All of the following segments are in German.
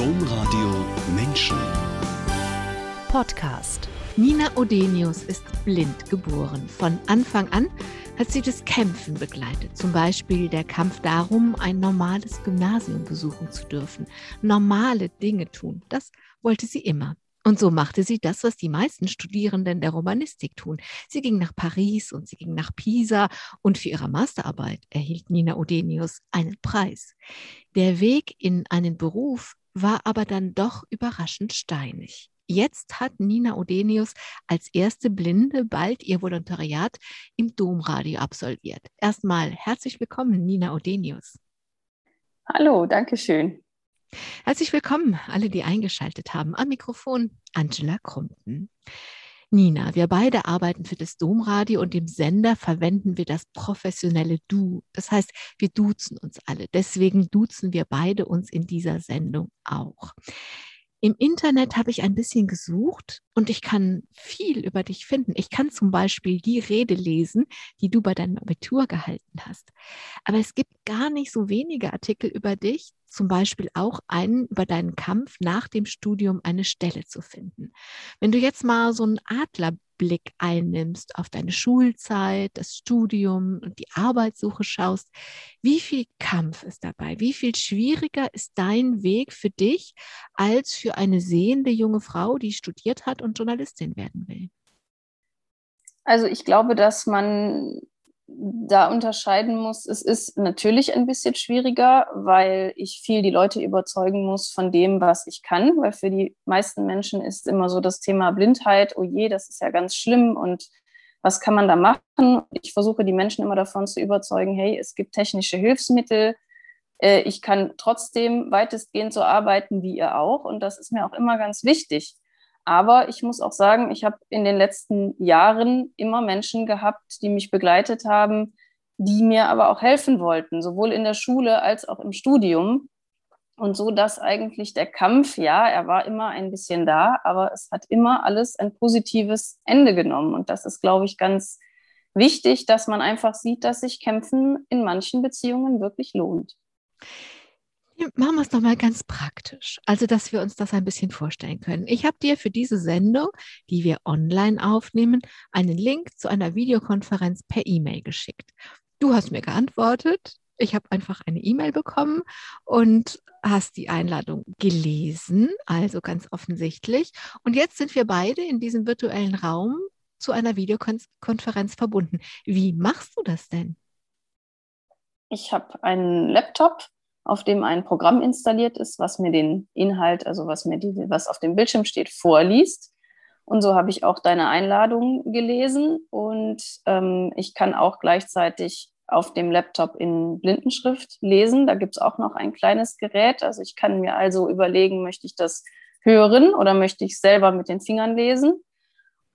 Domradio Menschen. Podcast. Nina Odenius ist blind geboren. Von Anfang an hat sie das Kämpfen begleitet. Zum Beispiel der Kampf darum, ein normales Gymnasium besuchen zu dürfen. Normale Dinge tun. Das wollte sie immer. Und so machte sie das, was die meisten Studierenden der Romanistik tun. Sie ging nach Paris und sie ging nach Pisa und für ihre Masterarbeit erhielt Nina Odenius einen Preis. Der Weg in einen Beruf war aber dann doch überraschend steinig. Jetzt hat Nina Odenius als erste Blinde bald ihr Volontariat im Domradio absolviert. Erstmal herzlich willkommen, Nina Odenius. Hallo, danke schön. Herzlich willkommen, alle, die eingeschaltet haben. Am Mikrofon Angela Krumpen. Nina, wir beide arbeiten für das Domradio und im Sender verwenden wir das professionelle Du. Das heißt, wir duzen uns alle. Deswegen duzen wir beide uns in dieser Sendung auch. Im Internet habe ich ein bisschen gesucht und ich kann viel über dich finden. Ich kann zum Beispiel die Rede lesen, die du bei deinem Abitur gehalten hast. Aber es gibt gar nicht so wenige Artikel über dich, zum Beispiel auch einen über deinen Kampf nach dem Studium eine Stelle zu finden. Wenn du jetzt mal so einen Adler Blick einnimmst auf deine Schulzeit, das Studium und die Arbeitssuche schaust, wie viel Kampf ist dabei? Wie viel schwieriger ist dein Weg für dich als für eine sehende junge Frau, die studiert hat und Journalistin werden will? Also ich glaube, dass man da unterscheiden muss, es ist natürlich ein bisschen schwieriger, weil ich viel die Leute überzeugen muss von dem, was ich kann, weil für die meisten Menschen ist immer so das Thema Blindheit, oh je, das ist ja ganz schlimm und was kann man da machen? Ich versuche die Menschen immer davon zu überzeugen, hey, es gibt technische Hilfsmittel, äh, ich kann trotzdem weitestgehend so arbeiten wie ihr auch und das ist mir auch immer ganz wichtig. Aber ich muss auch sagen, ich habe in den letzten Jahren immer Menschen gehabt, die mich begleitet haben, die mir aber auch helfen wollten, sowohl in der Schule als auch im Studium. Und so, dass eigentlich der Kampf, ja, er war immer ein bisschen da, aber es hat immer alles ein positives Ende genommen. Und das ist, glaube ich, ganz wichtig, dass man einfach sieht, dass sich Kämpfen in manchen Beziehungen wirklich lohnt. Machen wir es doch mal ganz praktisch, also dass wir uns das ein bisschen vorstellen können. Ich habe dir für diese Sendung, die wir online aufnehmen, einen Link zu einer Videokonferenz per E-Mail geschickt. Du hast mir geantwortet. Ich habe einfach eine E-Mail bekommen und hast die Einladung gelesen, also ganz offensichtlich. Und jetzt sind wir beide in diesem virtuellen Raum zu einer Videokonferenz verbunden. Wie machst du das denn? Ich habe einen Laptop auf dem ein Programm installiert ist, was mir den Inhalt, also was mir die, was auf dem Bildschirm steht, vorliest. Und so habe ich auch deine Einladung gelesen und ähm, ich kann auch gleichzeitig auf dem Laptop in Blindenschrift lesen. Da gibt es auch noch ein kleines Gerät. Also ich kann mir also überlegen, möchte ich das hören oder möchte ich selber mit den Fingern lesen?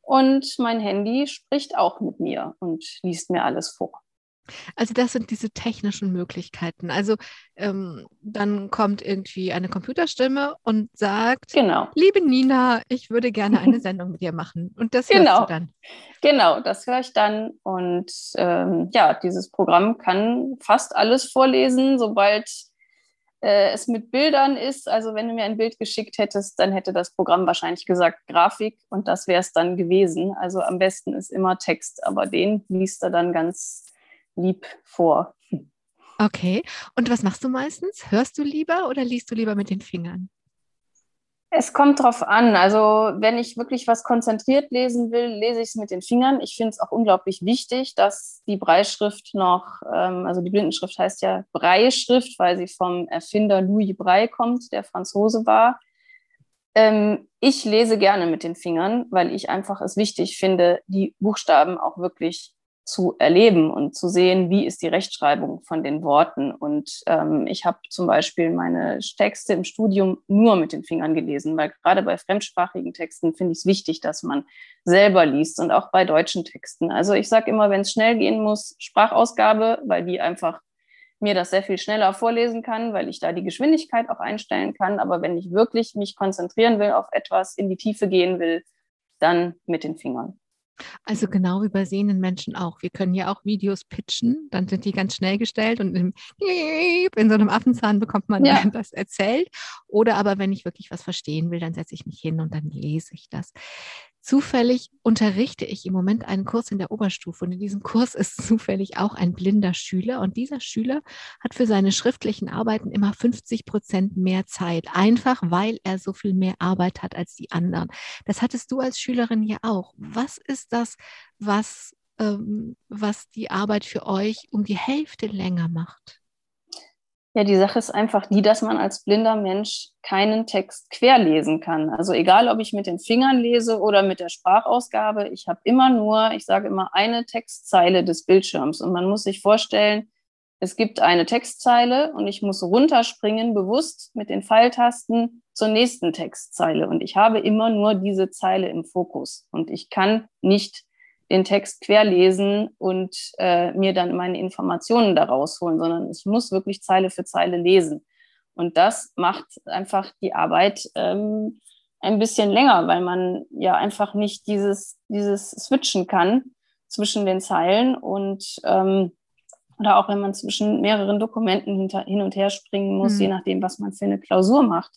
Und mein Handy spricht auch mit mir und liest mir alles vor. Also das sind diese technischen Möglichkeiten. Also ähm, dann kommt irgendwie eine Computerstimme und sagt, genau. liebe Nina, ich würde gerne eine Sendung mit dir machen. Und das genau. hörst du dann. Genau, das höre ich dann. Und ähm, ja, dieses Programm kann fast alles vorlesen, sobald äh, es mit Bildern ist. Also wenn du mir ein Bild geschickt hättest, dann hätte das Programm wahrscheinlich gesagt Grafik und das wäre es dann gewesen. Also am besten ist immer Text, aber den liest er dann ganz lieb vor. Okay. Und was machst du meistens? Hörst du lieber oder liest du lieber mit den Fingern? Es kommt drauf an. Also, wenn ich wirklich was konzentriert lesen will, lese ich es mit den Fingern. Ich finde es auch unglaublich wichtig, dass die Breitschrift noch, ähm, also die Blindenschrift heißt ja Breitschrift, weil sie vom Erfinder Louis Brey kommt, der Franzose war. Ähm, ich lese gerne mit den Fingern, weil ich einfach es wichtig finde, die Buchstaben auch wirklich zu erleben und zu sehen, wie ist die Rechtschreibung von den Worten. Und ähm, ich habe zum Beispiel meine Texte im Studium nur mit den Fingern gelesen, weil gerade bei fremdsprachigen Texten finde ich es wichtig, dass man selber liest und auch bei deutschen Texten. Also ich sage immer, wenn es schnell gehen muss, Sprachausgabe, weil die einfach mir das sehr viel schneller vorlesen kann, weil ich da die Geschwindigkeit auch einstellen kann. Aber wenn ich wirklich mich konzentrieren will auf etwas, in die Tiefe gehen will, dann mit den Fingern. Also genau wie bei sehenden Menschen auch. Wir können ja auch Videos pitchen, dann sind die ganz schnell gestellt und in, in so einem Affenzahn bekommt man ja. das erzählt. Oder aber wenn ich wirklich was verstehen will, dann setze ich mich hin und dann lese ich das. Zufällig unterrichte ich im Moment einen Kurs in der Oberstufe und in diesem Kurs ist zufällig auch ein blinder Schüler und dieser Schüler hat für seine schriftlichen Arbeiten immer 50 Prozent mehr Zeit, einfach weil er so viel mehr Arbeit hat als die anderen. Das hattest du als Schülerin ja auch. Was ist das, was, ähm, was die Arbeit für euch um die Hälfte länger macht? Ja, die Sache ist einfach die, dass man als blinder Mensch keinen Text querlesen kann. Also egal, ob ich mit den Fingern lese oder mit der Sprachausgabe, ich habe immer nur, ich sage immer, eine Textzeile des Bildschirms. Und man muss sich vorstellen, es gibt eine Textzeile und ich muss runterspringen, bewusst mit den Pfeiltasten zur nächsten Textzeile. Und ich habe immer nur diese Zeile im Fokus. Und ich kann nicht den Text querlesen und äh, mir dann meine Informationen daraus holen, sondern ich muss wirklich Zeile für Zeile lesen. Und das macht einfach die Arbeit ähm, ein bisschen länger, weil man ja einfach nicht dieses, dieses Switchen kann zwischen den Zeilen und ähm, oder auch wenn man zwischen mehreren Dokumenten hinter, hin und her springen muss, mhm. je nachdem, was man für eine Klausur macht.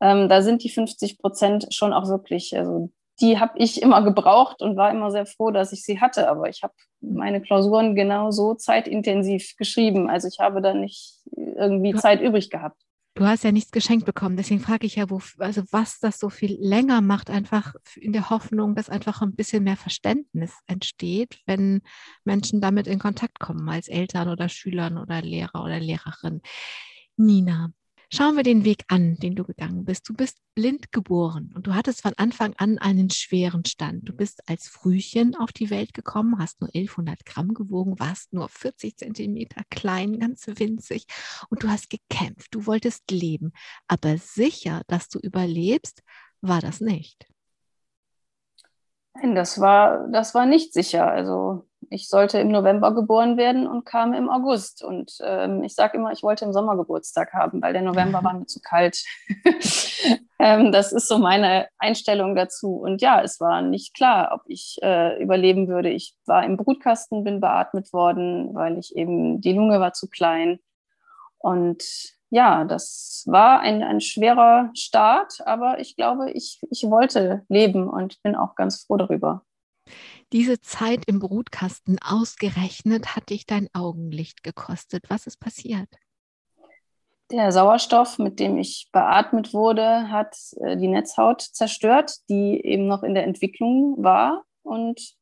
Ähm, da sind die 50 Prozent schon auch wirklich, also die habe ich immer gebraucht und war immer sehr froh, dass ich sie hatte. Aber ich habe meine Klausuren genau so zeitintensiv geschrieben. Also ich habe da nicht irgendwie du, Zeit übrig gehabt. Du hast ja nichts geschenkt bekommen. Deswegen frage ich ja, wo, also was das so viel länger macht, einfach in der Hoffnung, dass einfach ein bisschen mehr Verständnis entsteht, wenn Menschen damit in Kontakt kommen, als Eltern oder Schülern oder Lehrer oder Lehrerin. Nina, Schauen wir den Weg an, den du gegangen bist. Du bist blind geboren und du hattest von Anfang an einen schweren Stand. Du bist als Frühchen auf die Welt gekommen, hast nur 1100 Gramm gewogen, warst nur 40 Zentimeter klein, ganz winzig und du hast gekämpft. Du wolltest leben, aber sicher, dass du überlebst, war das nicht. Nein, das war, das war nicht sicher. Also ich sollte im November geboren werden und kam im August. Und ähm, ich sage immer, ich wollte im Sommer Geburtstag haben, weil der November war mir zu kalt. ähm, das ist so meine Einstellung dazu. Und ja, es war nicht klar, ob ich äh, überleben würde. Ich war im Brutkasten, bin beatmet worden, weil ich eben, die Lunge war zu klein. Und ja, das war ein, ein schwerer Start, aber ich glaube, ich, ich wollte leben und bin auch ganz froh darüber. Diese Zeit im Brutkasten ausgerechnet hat dich dein Augenlicht gekostet. Was ist passiert? Der Sauerstoff, mit dem ich beatmet wurde, hat äh, die Netzhaut zerstört, die eben noch in der Entwicklung war. Und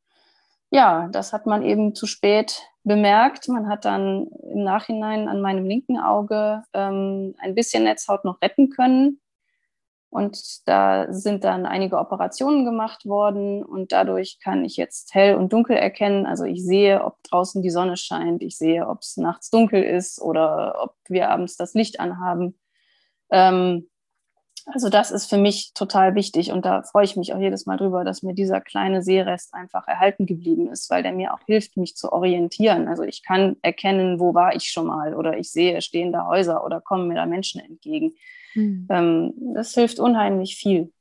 ja, das hat man eben zu spät bemerkt. Man hat dann im Nachhinein an meinem linken Auge ähm, ein bisschen Netzhaut noch retten können. Und da sind dann einige Operationen gemacht worden und dadurch kann ich jetzt hell und dunkel erkennen. Also ich sehe, ob draußen die Sonne scheint, ich sehe, ob es nachts dunkel ist oder ob wir abends das Licht anhaben. Ähm, also das ist für mich total wichtig und da freue ich mich auch jedes Mal drüber, dass mir dieser kleine Sehrest einfach erhalten geblieben ist, weil der mir auch hilft, mich zu orientieren. Also ich kann erkennen, wo war ich schon mal oder ich sehe stehende Häuser oder kommen mir da Menschen entgegen. Mhm. Ähm, das hilft unheimlich viel.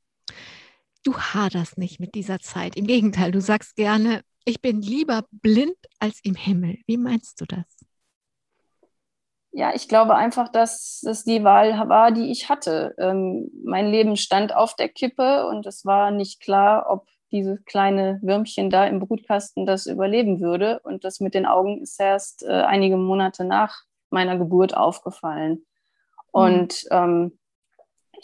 Du haderst nicht mit dieser Zeit. Im Gegenteil, du sagst gerne, ich bin lieber blind als im Himmel. Wie meinst du das? Ja, ich glaube einfach, dass es die Wahl war, die ich hatte. Ähm, mein Leben stand auf der Kippe und es war nicht klar, ob dieses kleine Würmchen da im Brutkasten das überleben würde. Und das mit den Augen ist erst äh, einige Monate nach meiner Geburt aufgefallen. Mhm. Und ähm,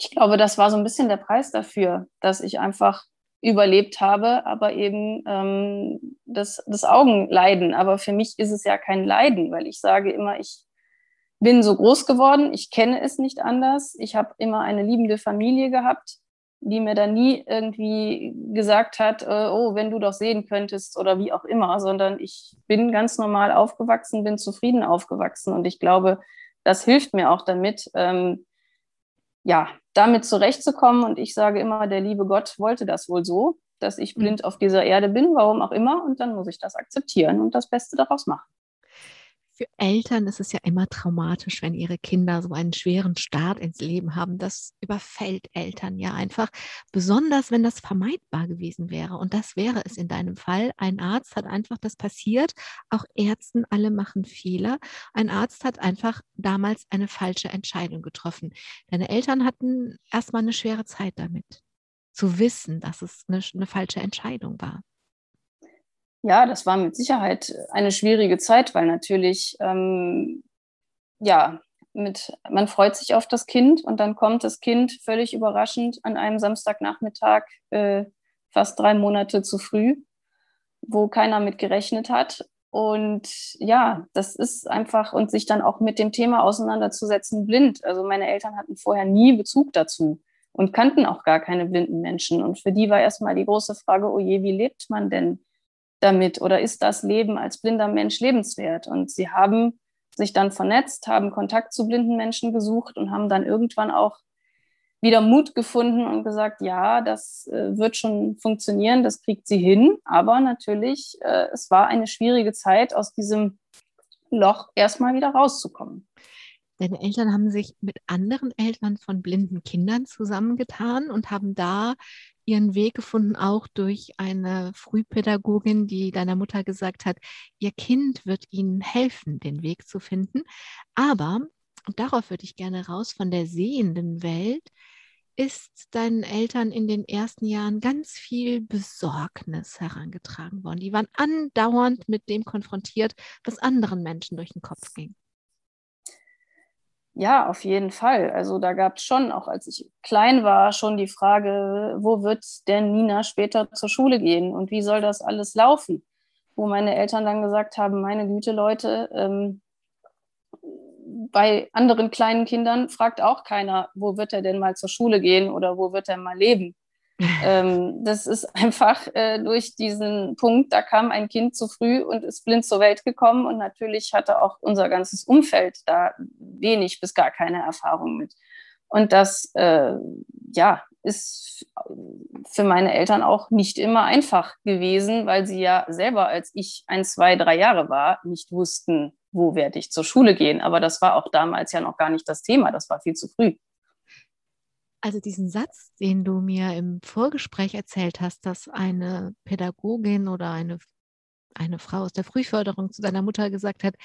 ich glaube, das war so ein bisschen der Preis dafür, dass ich einfach überlebt habe, aber eben ähm, das, das Augenleiden. Aber für mich ist es ja kein Leiden, weil ich sage immer, ich bin so groß geworden, ich kenne es nicht anders. Ich habe immer eine liebende Familie gehabt, die mir da nie irgendwie gesagt hat, äh, oh, wenn du doch sehen könntest oder wie auch immer, sondern ich bin ganz normal aufgewachsen, bin zufrieden aufgewachsen und ich glaube, das hilft mir auch damit, ähm, ja, damit zurechtzukommen. Und ich sage immer, der liebe Gott wollte das wohl so, dass ich mhm. blind auf dieser Erde bin, warum auch immer. Und dann muss ich das akzeptieren und das Beste daraus machen. Für Eltern ist es ja immer traumatisch, wenn ihre Kinder so einen schweren Start ins Leben haben. Das überfällt Eltern ja einfach, besonders wenn das vermeidbar gewesen wäre. Und das wäre es in deinem Fall. Ein Arzt hat einfach das passiert. Auch Ärzten, alle machen Fehler. Ein Arzt hat einfach damals eine falsche Entscheidung getroffen. Deine Eltern hatten erstmal eine schwere Zeit damit, zu wissen, dass es eine, eine falsche Entscheidung war. Ja, das war mit Sicherheit eine schwierige Zeit, weil natürlich, ähm, ja, mit, man freut sich auf das Kind und dann kommt das Kind völlig überraschend an einem Samstagnachmittag äh, fast drei Monate zu früh, wo keiner mit gerechnet hat. Und ja, das ist einfach, und sich dann auch mit dem Thema auseinanderzusetzen, blind. Also meine Eltern hatten vorher nie Bezug dazu und kannten auch gar keine blinden Menschen. Und für die war erstmal die große Frage, oh je, wie lebt man denn? Damit oder ist das Leben als blinder Mensch lebenswert? Und sie haben sich dann vernetzt, haben Kontakt zu blinden Menschen gesucht und haben dann irgendwann auch wieder Mut gefunden und gesagt, ja, das äh, wird schon funktionieren, das kriegt sie hin. Aber natürlich, äh, es war eine schwierige Zeit, aus diesem Loch erstmal wieder rauszukommen. Deine Eltern haben sich mit anderen Eltern von blinden Kindern zusammengetan und haben da ihren Weg gefunden, auch durch eine Frühpädagogin, die deiner Mutter gesagt hat, ihr Kind wird ihnen helfen, den Weg zu finden. Aber, und darauf würde ich gerne raus, von der sehenden Welt ist deinen Eltern in den ersten Jahren ganz viel Besorgnis herangetragen worden. Die waren andauernd mit dem konfrontiert, was anderen Menschen durch den Kopf ging. Ja, auf jeden Fall. Also da gab es schon, auch als ich klein war, schon die Frage, wo wird denn Nina später zur Schule gehen und wie soll das alles laufen? Wo meine Eltern dann gesagt haben, meine Güte, Leute, ähm, bei anderen kleinen Kindern fragt auch keiner, wo wird er denn mal zur Schule gehen oder wo wird er mal leben ähm, das ist einfach äh, durch diesen Punkt, da kam ein Kind zu früh und ist blind zur Welt gekommen und natürlich hatte auch unser ganzes Umfeld da wenig bis gar keine Erfahrung mit. Und das, äh, ja, ist für meine Eltern auch nicht immer einfach gewesen, weil sie ja selber, als ich ein, zwei, drei Jahre war, nicht wussten, wo werde ich zur Schule gehen. Aber das war auch damals ja noch gar nicht das Thema, das war viel zu früh. Also diesen Satz, den du mir im Vorgespräch erzählt hast, dass eine Pädagogin oder eine, eine Frau aus der Frühförderung zu deiner Mutter gesagt hat,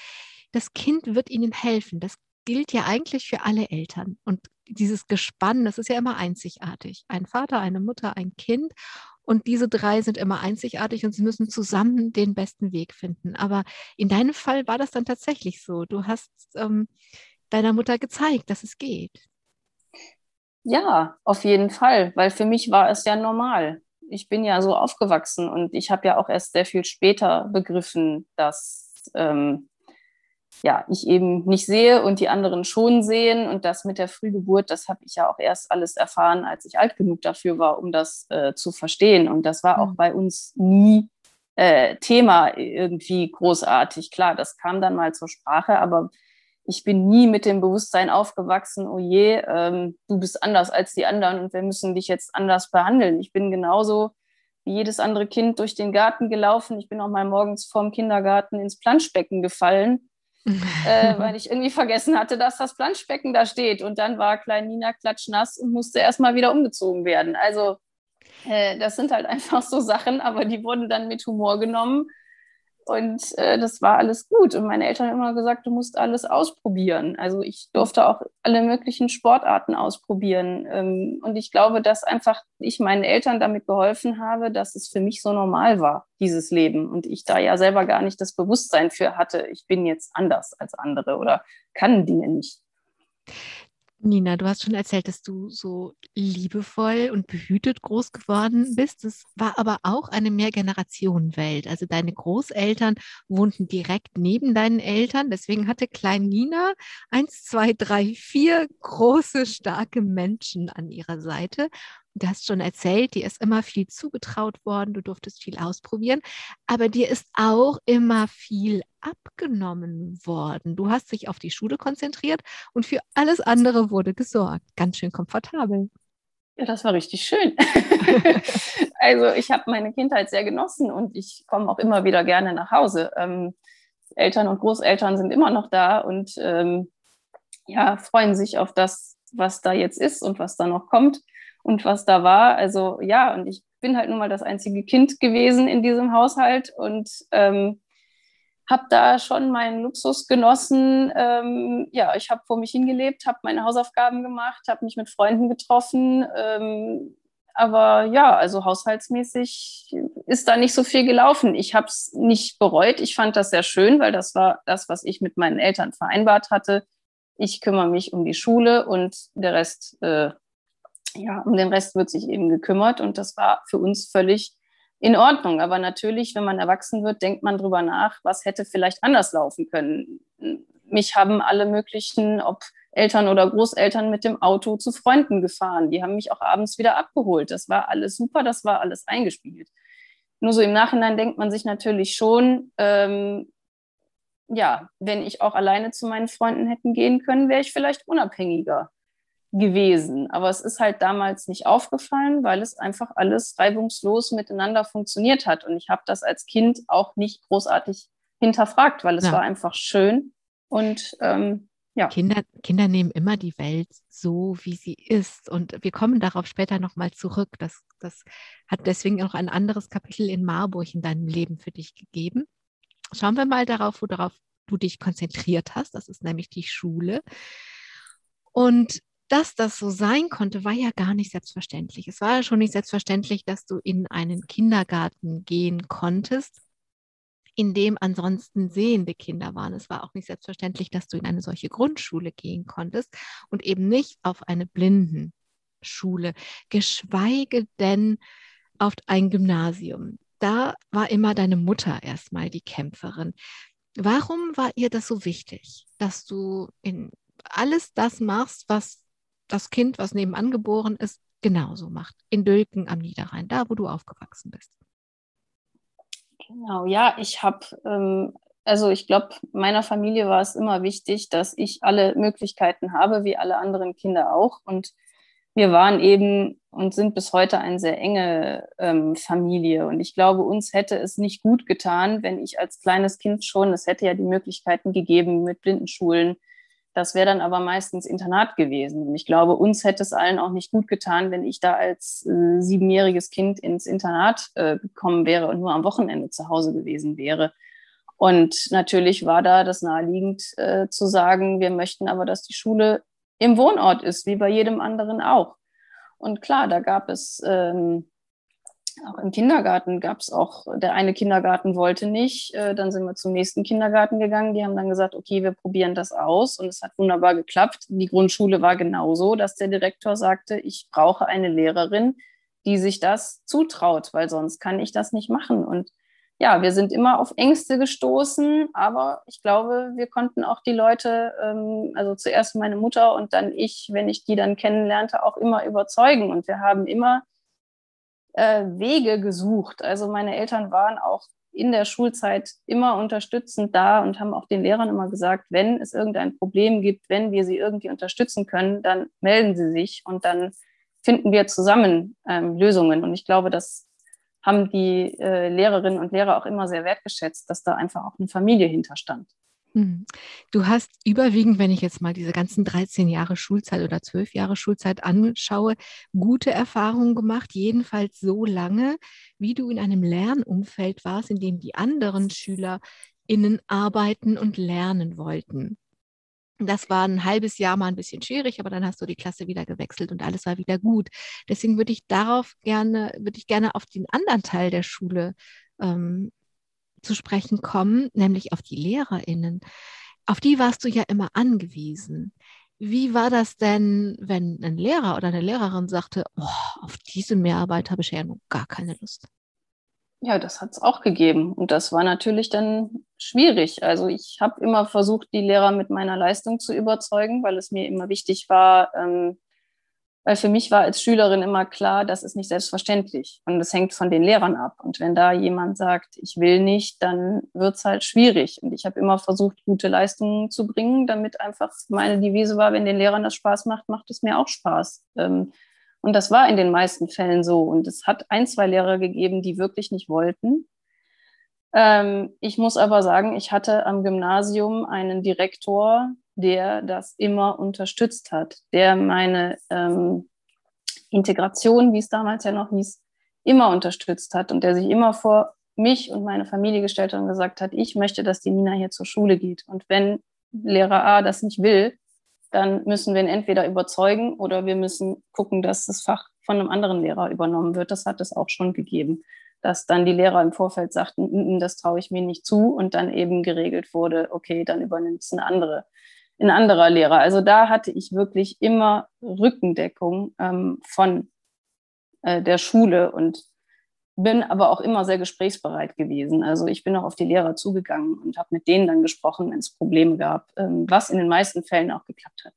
das Kind wird ihnen helfen. Das gilt ja eigentlich für alle Eltern. Und dieses Gespann, das ist ja immer einzigartig. Ein Vater, eine Mutter, ein Kind. Und diese drei sind immer einzigartig und sie müssen zusammen den besten Weg finden. Aber in deinem Fall war das dann tatsächlich so. Du hast ähm, deiner Mutter gezeigt, dass es geht. Ja, auf jeden Fall, weil für mich war es ja normal. Ich bin ja so aufgewachsen und ich habe ja auch erst sehr viel später begriffen, dass ähm, ja, ich eben nicht sehe und die anderen schon sehen. Und das mit der Frühgeburt, das habe ich ja auch erst alles erfahren, als ich alt genug dafür war, um das äh, zu verstehen. Und das war auch mhm. bei uns nie äh, Thema irgendwie großartig. Klar, das kam dann mal zur Sprache, aber ich bin nie mit dem Bewusstsein aufgewachsen, oh je, ähm, du bist anders als die anderen und wir müssen dich jetzt anders behandeln. Ich bin genauso wie jedes andere Kind durch den Garten gelaufen. Ich bin auch mal morgens vorm Kindergarten ins Planschbecken gefallen, äh, weil ich irgendwie vergessen hatte, dass das Planschbecken da steht. Und dann war klein Nina klatschnass und musste erstmal wieder umgezogen werden. Also äh, das sind halt einfach so Sachen, aber die wurden dann mit Humor genommen. Und äh, das war alles gut. Und meine Eltern haben immer gesagt, du musst alles ausprobieren. Also ich durfte auch alle möglichen Sportarten ausprobieren. Ähm, und ich glaube, dass einfach ich meinen Eltern damit geholfen habe, dass es für mich so normal war, dieses Leben. Und ich da ja selber gar nicht das Bewusstsein für hatte, ich bin jetzt anders als andere oder kann Dinge nicht. Nina, du hast schon erzählt, dass du so liebevoll und behütet groß geworden bist. Es war aber auch eine Mehrgenerationenwelt. Also deine Großeltern wohnten direkt neben deinen Eltern. Deswegen hatte Klein Nina eins, zwei, drei, vier große, starke Menschen an ihrer Seite. Du hast schon erzählt, dir ist immer viel zugetraut worden, du durftest viel ausprobieren, aber dir ist auch immer viel abgenommen worden. Du hast dich auf die Schule konzentriert und für alles andere wurde gesorgt. Ganz schön komfortabel. Ja, das war richtig schön. also ich habe meine Kindheit sehr genossen und ich komme auch immer wieder gerne nach Hause. Ähm, Eltern und Großeltern sind immer noch da und ähm, ja, freuen sich auf das, was da jetzt ist und was da noch kommt und was da war. Also ja, und ich bin halt nun mal das einzige Kind gewesen in diesem Haushalt und ähm, habe da schon meinen Luxus genossen. Ähm, ja, ich habe vor mich hingelebt, habe meine Hausaufgaben gemacht, habe mich mit Freunden getroffen. Ähm, aber ja, also haushaltsmäßig ist da nicht so viel gelaufen. Ich habe es nicht bereut. Ich fand das sehr schön, weil das war das, was ich mit meinen Eltern vereinbart hatte. Ich kümmere mich um die Schule und der Rest, äh, ja, um den Rest wird sich eben gekümmert. Und das war für uns völlig in Ordnung. Aber natürlich, wenn man erwachsen wird, denkt man drüber nach, was hätte vielleicht anders laufen können. Mich haben alle möglichen, ob Eltern oder Großeltern mit dem Auto zu Freunden gefahren. Die haben mich auch abends wieder abgeholt. Das war alles super, das war alles eingespielt. Nur so im Nachhinein denkt man sich natürlich schon, ähm, ja, wenn ich auch alleine zu meinen Freunden hätten gehen können, wäre ich vielleicht unabhängiger gewesen. Aber es ist halt damals nicht aufgefallen, weil es einfach alles reibungslos miteinander funktioniert hat. Und ich habe das als Kind auch nicht großartig hinterfragt, weil es ja. war einfach schön. Und ähm, ja. Kinder, Kinder nehmen immer die Welt so, wie sie ist. Und wir kommen darauf später nochmal zurück. Das, das hat deswegen auch ein anderes Kapitel in Marburg in deinem Leben für dich gegeben. Schauen wir mal darauf, worauf du dich konzentriert hast. Das ist nämlich die Schule. Und dass das so sein konnte, war ja gar nicht selbstverständlich. Es war ja schon nicht selbstverständlich, dass du in einen Kindergarten gehen konntest, in dem ansonsten sehende Kinder waren. Es war auch nicht selbstverständlich, dass du in eine solche Grundschule gehen konntest und eben nicht auf eine Blindenschule, geschweige denn auf ein Gymnasium. Da war immer deine Mutter erstmal die Kämpferin. Warum war ihr das so wichtig, dass du in alles das machst, was das Kind, was nebenan geboren ist, genauso macht. In Dülken am Niederrhein, da wo du aufgewachsen bist. Genau, ja, ich habe, ähm, also ich glaube, meiner Familie war es immer wichtig, dass ich alle Möglichkeiten habe, wie alle anderen Kinder auch. Und wir waren eben und sind bis heute eine sehr enge ähm, Familie. Und ich glaube, uns hätte es nicht gut getan, wenn ich als kleines Kind schon, es hätte ja die Möglichkeiten gegeben mit Blindenschulen, das wäre dann aber meistens Internat gewesen. Und ich glaube, uns hätte es allen auch nicht gut getan, wenn ich da als äh, siebenjähriges Kind ins Internat äh, gekommen wäre und nur am Wochenende zu Hause gewesen wäre. Und natürlich war da das naheliegend äh, zu sagen, wir möchten aber, dass die Schule im Wohnort ist, wie bei jedem anderen auch. Und klar, da gab es ähm, auch im Kindergarten gab es auch, der eine Kindergarten wollte nicht, äh, dann sind wir zum nächsten Kindergarten gegangen, die haben dann gesagt, okay, wir probieren das aus und es hat wunderbar geklappt. Die Grundschule war genauso, dass der Direktor sagte, ich brauche eine Lehrerin, die sich das zutraut, weil sonst kann ich das nicht machen. Und ja, wir sind immer auf Ängste gestoßen, aber ich glaube, wir konnten auch die Leute, ähm, also zuerst meine Mutter und dann ich, wenn ich die dann kennenlernte, auch immer überzeugen. Und wir haben immer äh, Wege gesucht. Also meine Eltern waren auch in der Schulzeit immer unterstützend da und haben auch den Lehrern immer gesagt, wenn es irgendein Problem gibt, wenn wir sie irgendwie unterstützen können, dann melden sie sich und dann finden wir zusammen ähm, Lösungen. Und ich glaube, das haben die äh, Lehrerinnen und Lehrer auch immer sehr wertgeschätzt, dass da einfach auch eine Familie hinterstand. Hm. Du hast überwiegend, wenn ich jetzt mal diese ganzen 13 Jahre Schulzeit oder 12 Jahre Schulzeit anschaue, gute Erfahrungen gemacht, jedenfalls so lange, wie du in einem Lernumfeld warst, in dem die anderen SchülerInnen arbeiten und lernen wollten. Das war ein halbes Jahr mal ein bisschen schwierig, aber dann hast du die Klasse wieder gewechselt und alles war wieder gut. Deswegen würde ich darauf gerne, würde ich gerne auf den anderen Teil der Schule ähm, zu sprechen kommen, nämlich auf die Lehrerinnen. Auf die warst du ja immer angewiesen. Wie war das denn, wenn ein Lehrer oder eine Lehrerin sagte, oh, auf diese Mehrarbeit habe ich ja nun gar keine Lust? Ja, das hat es auch gegeben. Und das war natürlich dann schwierig. Also ich habe immer versucht, die Lehrer mit meiner Leistung zu überzeugen, weil es mir immer wichtig war, ähm, weil für mich war als Schülerin immer klar, das ist nicht selbstverständlich und es hängt von den Lehrern ab. Und wenn da jemand sagt, ich will nicht, dann wird es halt schwierig. Und ich habe immer versucht, gute Leistungen zu bringen, damit einfach meine Devise war, wenn den Lehrern das Spaß macht, macht es mir auch Spaß. Ähm, und das war in den meisten Fällen so. Und es hat ein, zwei Lehrer gegeben, die wirklich nicht wollten. Ähm, ich muss aber sagen, ich hatte am Gymnasium einen Direktor, der das immer unterstützt hat, der meine ähm, Integration, wie es damals ja noch hieß, immer unterstützt hat und der sich immer vor mich und meine Familie gestellt hat und gesagt hat, ich möchte, dass die Nina hier zur Schule geht. Und wenn Lehrer A das nicht will, dann müssen wir ihn entweder überzeugen oder wir müssen gucken, dass das Fach von einem anderen Lehrer übernommen wird. Das hat es auch schon gegeben, dass dann die Lehrer im Vorfeld sagten, mm, mm, das traue ich mir nicht zu und dann eben geregelt wurde, okay, dann übernimmt es eine andere, ein anderer Lehrer. Also da hatte ich wirklich immer Rückendeckung ähm, von äh, der Schule und bin aber auch immer sehr gesprächsbereit gewesen. Also ich bin auch auf die Lehrer zugegangen und habe mit denen dann gesprochen, wenn es Probleme gab, ähm, was in den meisten Fällen auch geklappt hat.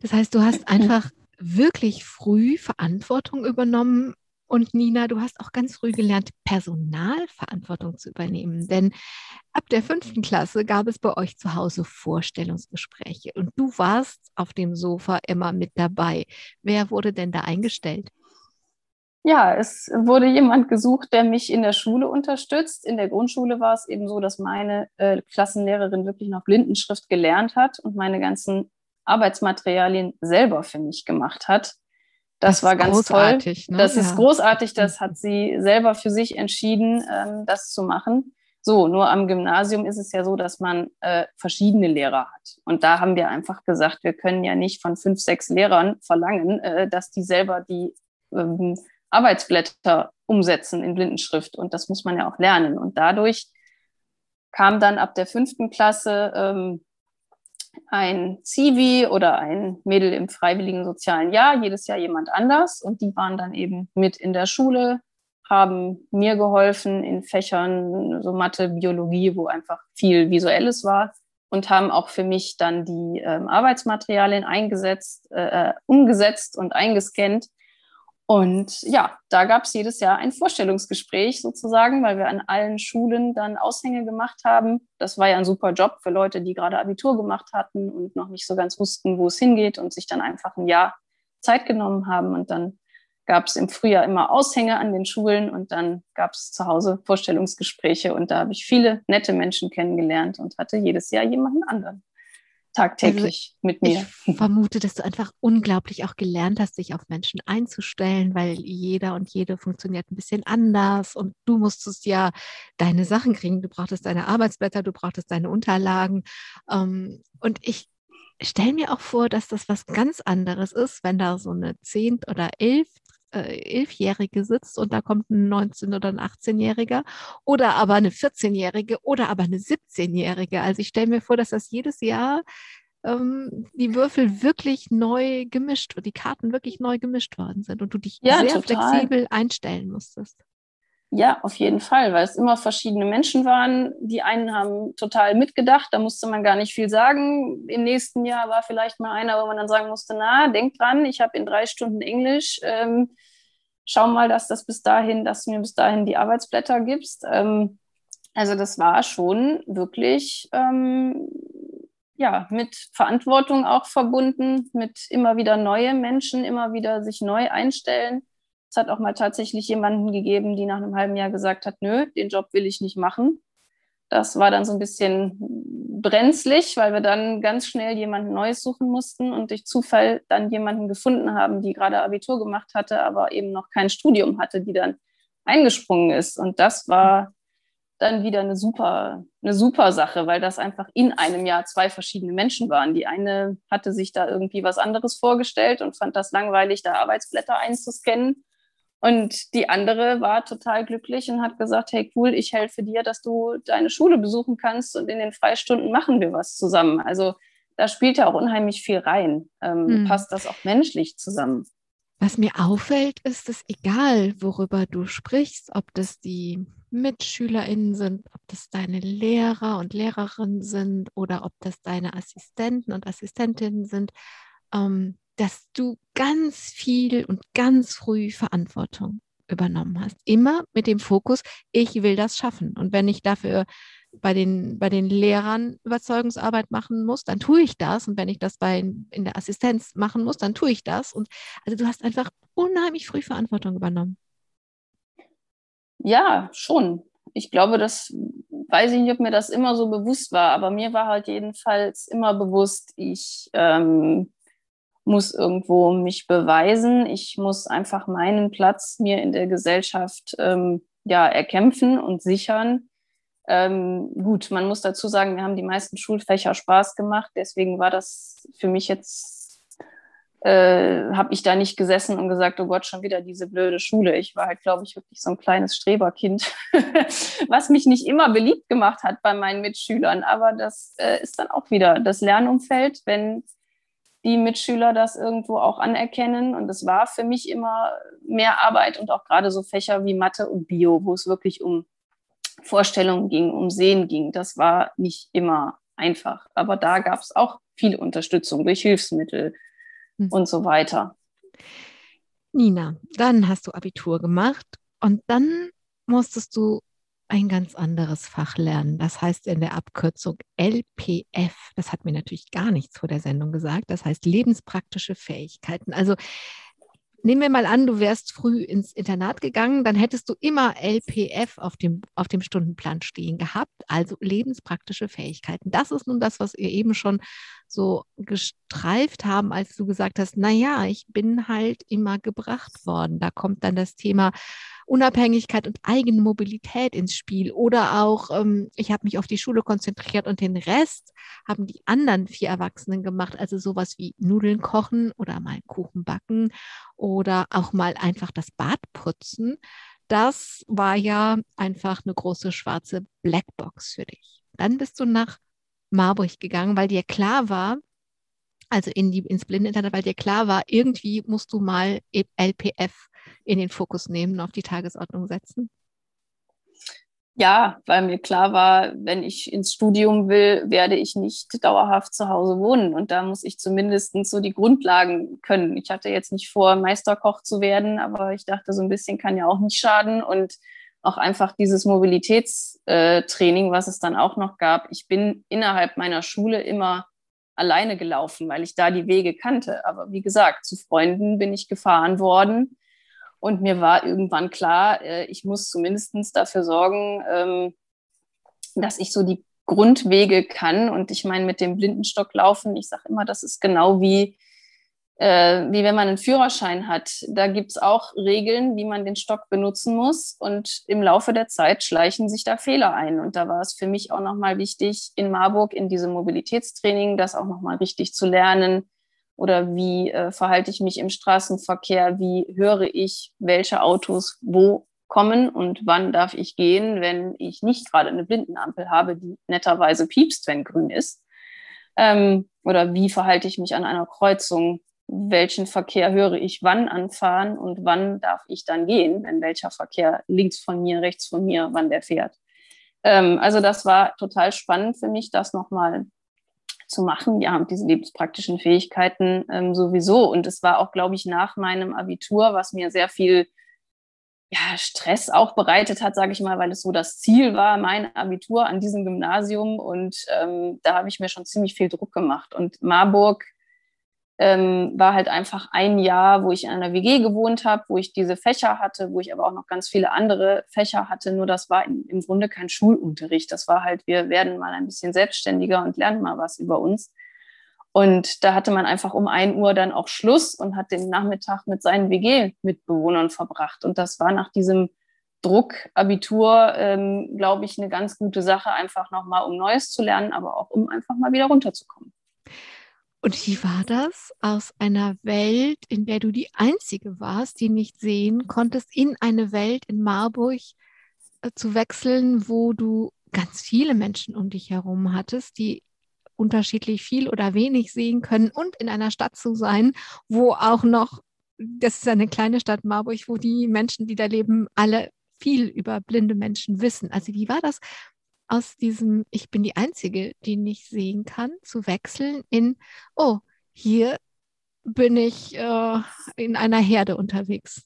Das heißt, du hast einfach wirklich früh Verantwortung übernommen. Und Nina, du hast auch ganz früh gelernt, Personalverantwortung zu übernehmen. Denn ab der fünften Klasse gab es bei euch zu Hause Vorstellungsgespräche. Und du warst auf dem Sofa immer mit dabei. Wer wurde denn da eingestellt? Ja, es wurde jemand gesucht, der mich in der Schule unterstützt. In der Grundschule war es eben so, dass meine äh, Klassenlehrerin wirklich noch Blindenschrift gelernt hat und meine ganzen Arbeitsmaterialien selber für mich gemacht hat. Das, war ganz toll. Ne? Das ja. ist großartig. Das hat sie selber für sich entschieden, ähm, das zu machen. So, nur am Gymnasium ist es ja so, dass man äh, verschiedene Lehrer hat. Und da haben wir einfach gesagt, wir können ja nicht von fünf, sechs Lehrern verlangen, äh, dass die selber die ähm, Arbeitsblätter umsetzen in Blindenschrift. Und das muss man ja auch lernen. Und dadurch kam dann ab der fünften Klasse ähm, ein Zivi oder ein Mädel im freiwilligen sozialen Jahr, jedes Jahr jemand anders. Und die waren dann eben mit in der Schule, haben mir geholfen in Fächern, so Mathe, Biologie, wo einfach viel Visuelles war und haben auch für mich dann die ähm, Arbeitsmaterialien eingesetzt, äh, äh umgesetzt und eingescannt und ja, da gab es jedes Jahr ein Vorstellungsgespräch sozusagen, weil wir an allen Schulen dann Aushänge gemacht haben. Das war ja ein super Job für Leute, die gerade Abitur gemacht hatten und noch nicht so ganz wussten, wo es hingeht und sich dann einfach ein Jahr Zeit genommen haben. Und dann gab es im Frühjahr immer Aushänge an den Schulen und dann gab es zu Hause Vorstellungsgespräche und da habe ich viele nette Menschen kennengelernt und hatte jedes Jahr jemanden anderen tagtäglich also mit mir. Ich vermute, dass du einfach unglaublich auch gelernt hast, dich auf Menschen einzustellen, weil jeder und jede funktioniert ein bisschen anders und du musstest ja deine Sachen kriegen. Du brauchtest deine Arbeitsblätter, du brauchtest deine Unterlagen. Ähm, und ich stelle mir auch vor, dass das was ganz anderes ist, wenn da so eine zehnt oder elf äh, Elfjährige sitzt und da kommt ein 19- oder ein 18-Jähriger oder aber eine 14-Jährige oder aber eine 17-Jährige. Also ich stelle mir vor, dass das jedes Jahr ähm, die Würfel wirklich neu gemischt, die Karten wirklich neu gemischt worden sind und du dich ja, sehr total. flexibel einstellen musstest. Ja, auf jeden Fall, weil es immer verschiedene Menschen waren. Die einen haben total mitgedacht, da musste man gar nicht viel sagen. Im nächsten Jahr war vielleicht mal einer, wo man dann sagen musste, na, denk dran, ich habe in drei Stunden Englisch. Ähm, schau mal, dass das bis dahin, dass du mir bis dahin die Arbeitsblätter gibst. Ähm, also das war schon wirklich ähm, ja, mit Verantwortung auch verbunden, mit immer wieder neue Menschen, immer wieder sich neu einstellen es hat auch mal tatsächlich jemanden gegeben, die nach einem halben Jahr gesagt hat, nö, den Job will ich nicht machen. Das war dann so ein bisschen brenzlig, weil wir dann ganz schnell jemanden Neues suchen mussten und durch Zufall dann jemanden gefunden haben, die gerade Abitur gemacht hatte, aber eben noch kein Studium hatte, die dann eingesprungen ist. Und das war dann wieder eine super, eine super Sache, weil das einfach in einem Jahr zwei verschiedene Menschen waren. Die eine hatte sich da irgendwie was anderes vorgestellt und fand das langweilig, da Arbeitsblätter einzuscannen. Und die andere war total glücklich und hat gesagt, hey cool, ich helfe dir, dass du deine Schule besuchen kannst und in den Freistunden machen wir was zusammen. Also da spielt ja auch unheimlich viel rein. Ähm, hm. Passt das auch menschlich zusammen? Was mir auffällt, ist es egal, worüber du sprichst, ob das die MitschülerInnen sind, ob das deine Lehrer und Lehrerinnen sind oder ob das deine Assistenten und Assistentinnen sind. Ähm, dass du ganz viel und ganz früh Verantwortung übernommen hast. Immer mit dem Fokus, ich will das schaffen. Und wenn ich dafür bei den, bei den Lehrern Überzeugungsarbeit machen muss, dann tue ich das. Und wenn ich das bei, in der Assistenz machen muss, dann tue ich das. Und also du hast einfach unheimlich früh Verantwortung übernommen. Ja, schon. ich glaube, das weiß ich nicht, ob mir das immer so bewusst war, aber mir war halt jedenfalls immer bewusst, ich ähm, muss irgendwo mich beweisen. Ich muss einfach meinen Platz mir in der Gesellschaft ähm, ja, erkämpfen und sichern. Ähm, gut, man muss dazu sagen, wir haben die meisten Schulfächer Spaß gemacht. Deswegen war das für mich jetzt, äh, habe ich da nicht gesessen und gesagt, oh Gott, schon wieder diese blöde Schule. Ich war halt, glaube ich, wirklich so ein kleines Streberkind, was mich nicht immer beliebt gemacht hat bei meinen Mitschülern. Aber das äh, ist dann auch wieder das Lernumfeld, wenn die Mitschüler das irgendwo auch anerkennen. Und es war für mich immer mehr Arbeit und auch gerade so Fächer wie Mathe und Bio, wo es wirklich um Vorstellungen ging, um Sehen ging. Das war nicht immer einfach. Aber da gab es auch viel Unterstützung durch Hilfsmittel mhm. und so weiter. Nina, dann hast du Abitur gemacht und dann musstest du ein ganz anderes Fach lernen. Das heißt in der Abkürzung LPF. Das hat mir natürlich gar nichts vor der Sendung gesagt. Das heißt lebenspraktische Fähigkeiten. Also nehmen wir mal an, du wärst früh ins Internat gegangen, dann hättest du immer LPF auf dem, auf dem Stundenplan stehen gehabt, also lebenspraktische Fähigkeiten. Das ist nun das, was ihr eben schon so gestreift haben, als du gesagt hast, na ja, ich bin halt immer gebracht worden. Da kommt dann das Thema Unabhängigkeit und Eigenmobilität ins Spiel. Oder auch, ähm, ich habe mich auf die Schule konzentriert und den Rest haben die anderen vier Erwachsenen gemacht. Also sowas wie Nudeln kochen oder mal Kuchen backen oder auch mal einfach das Bad putzen. Das war ja einfach eine große schwarze Blackbox für dich. Dann bist du nach Marburg gegangen, weil dir klar war, also in die, ins Blindeninternet, weil dir klar war, irgendwie musst du mal LPF in den Fokus nehmen und auf die Tagesordnung setzen? Ja, weil mir klar war, wenn ich ins Studium will, werde ich nicht dauerhaft zu Hause wohnen. Und da muss ich zumindest so die Grundlagen können. Ich hatte jetzt nicht vor, Meisterkoch zu werden, aber ich dachte, so ein bisschen kann ja auch nicht schaden. Und auch einfach dieses Mobilitätstraining, was es dann auch noch gab. Ich bin innerhalb meiner Schule immer alleine gelaufen, weil ich da die Wege kannte. Aber wie gesagt, zu Freunden bin ich gefahren worden. Und mir war irgendwann klar, äh, ich muss zumindest dafür sorgen, ähm, dass ich so die Grundwege kann. Und ich meine, mit dem Blindenstock laufen, ich sage immer, das ist genau wie, äh, wie wenn man einen Führerschein hat. Da gibt es auch Regeln, wie man den Stock benutzen muss. Und im Laufe der Zeit schleichen sich da Fehler ein. Und da war es für mich auch nochmal wichtig, in Marburg in diesem Mobilitätstraining das auch nochmal richtig zu lernen oder wie äh, verhalte ich mich im Straßenverkehr, wie höre ich, welche Autos wo kommen und wann darf ich gehen, wenn ich nicht gerade eine Blindenampel habe, die netterweise piepst, wenn grün ist. Ähm, oder wie verhalte ich mich an einer Kreuzung, welchen Verkehr höre ich wann anfahren und wann darf ich dann gehen, wenn welcher Verkehr links von mir, rechts von mir, wann der fährt. Ähm, also das war total spannend für mich, das nochmal zu machen. Ja, diese lebenspraktischen Fähigkeiten ähm, sowieso. Und es war auch, glaube ich, nach meinem Abitur, was mir sehr viel ja, Stress auch bereitet hat, sage ich mal, weil es so das Ziel war, mein Abitur an diesem Gymnasium. Und ähm, da habe ich mir schon ziemlich viel Druck gemacht. Und Marburg ähm, war halt einfach ein Jahr, wo ich in einer WG gewohnt habe, wo ich diese Fächer hatte, wo ich aber auch noch ganz viele andere Fächer hatte. Nur das war im, im Grunde kein Schulunterricht. Das war halt, wir werden mal ein bisschen selbstständiger und lernen mal was über uns. Und da hatte man einfach um ein Uhr dann auch Schluss und hat den Nachmittag mit seinen WG-Mitbewohnern verbracht. Und das war nach diesem Druck, Abitur, ähm, glaube ich, eine ganz gute Sache, einfach nochmal, um Neues zu lernen, aber auch um einfach mal wieder runterzukommen. Und wie war das, aus einer Welt, in der du die Einzige warst, die nicht sehen konntest, in eine Welt in Marburg äh, zu wechseln, wo du ganz viele Menschen um dich herum hattest, die unterschiedlich viel oder wenig sehen können und in einer Stadt zu sein, wo auch noch, das ist eine kleine Stadt Marburg, wo die Menschen, die da leben, alle viel über blinde Menschen wissen. Also wie war das aus diesem Ich bin die Einzige, die nicht sehen kann, zu wechseln in, oh, hier bin ich äh, in einer Herde unterwegs.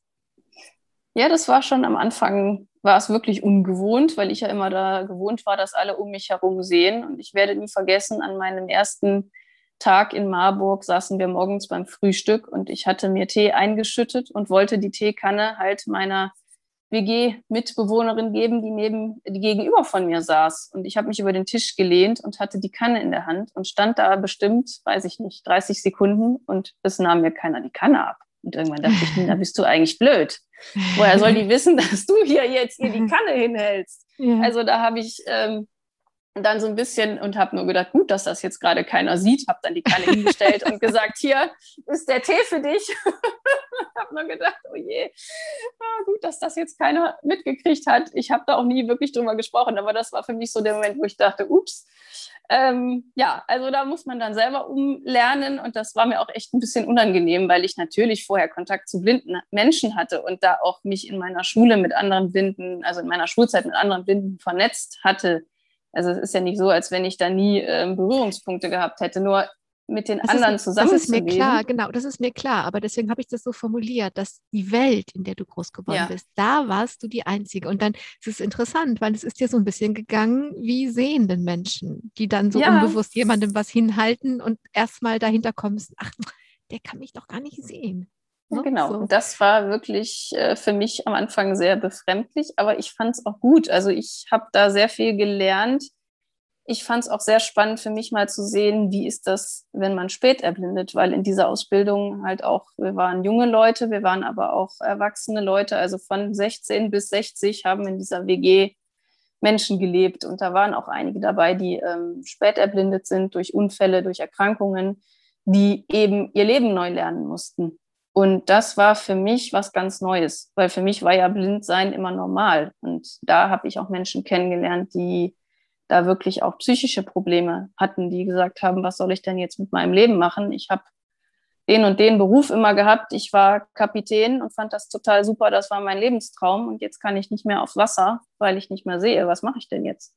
Ja, das war schon am Anfang, war es wirklich ungewohnt, weil ich ja immer da gewohnt war, dass alle um mich herum sehen. Und ich werde nie vergessen, an meinem ersten Tag in Marburg saßen wir morgens beim Frühstück und ich hatte mir Tee eingeschüttet und wollte die Teekanne halt meiner WG-Mitbewohnerin geben, die neben, die gegenüber von mir saß. Und ich habe mich über den Tisch gelehnt und hatte die Kanne in der Hand und stand da bestimmt, weiß ich nicht, 30 Sekunden und es nahm mir keiner die Kanne ab. Und irgendwann dachte ich, da bist du eigentlich blöd. Woher soll die wissen, dass du hier jetzt ihr die Kanne hinhältst? Ja. Also da habe ich ähm, dann so ein bisschen und habe nur gedacht, gut, dass das jetzt gerade keiner sieht, habe dann die Kanne hingestellt und gesagt, hier ist der Tee für dich. habe nur gedacht, oh je, ah, gut, dass das jetzt keiner mitgekriegt hat. Ich habe da auch nie wirklich drüber gesprochen, aber das war für mich so der Moment, wo ich dachte, ups. Ähm, ja, also da muss man dann selber umlernen und das war mir auch echt ein bisschen unangenehm, weil ich natürlich vorher Kontakt zu blinden Menschen hatte und da auch mich in meiner Schule mit anderen Blinden, also in meiner Schulzeit mit anderen Blinden vernetzt hatte also es ist ja nicht so, als wenn ich da nie äh, Berührungspunkte gehabt hätte. Nur mit den das anderen ist, zusammen. Das ist mir klar, genau, das ist mir klar. Aber deswegen habe ich das so formuliert, dass die Welt, in der du groß geworden ja. bist, da warst du die Einzige. Und dann ist es interessant, weil es ist dir so ein bisschen gegangen wie sehenden Menschen, die dann so ja. unbewusst jemandem was hinhalten und erstmal dahinter kommst, ach, der kann mich doch gar nicht sehen. Ne? Genau, so. das war wirklich äh, für mich am Anfang sehr befremdlich, aber ich fand es auch gut. Also ich habe da sehr viel gelernt. Ich fand es auch sehr spannend für mich mal zu sehen, wie ist das, wenn man spät erblindet, weil in dieser Ausbildung halt auch, wir waren junge Leute, wir waren aber auch erwachsene Leute, also von 16 bis 60 haben in dieser WG Menschen gelebt und da waren auch einige dabei, die ähm, spät erblindet sind durch Unfälle, durch Erkrankungen, die eben ihr Leben neu lernen mussten. Und das war für mich was ganz Neues, weil für mich war ja Blindsein immer normal. Und da habe ich auch Menschen kennengelernt, die da wirklich auch psychische Probleme hatten, die gesagt haben, was soll ich denn jetzt mit meinem Leben machen? Ich habe den und den Beruf immer gehabt. Ich war Kapitän und fand das total super. Das war mein Lebenstraum. Und jetzt kann ich nicht mehr aufs Wasser, weil ich nicht mehr sehe. Was mache ich denn jetzt?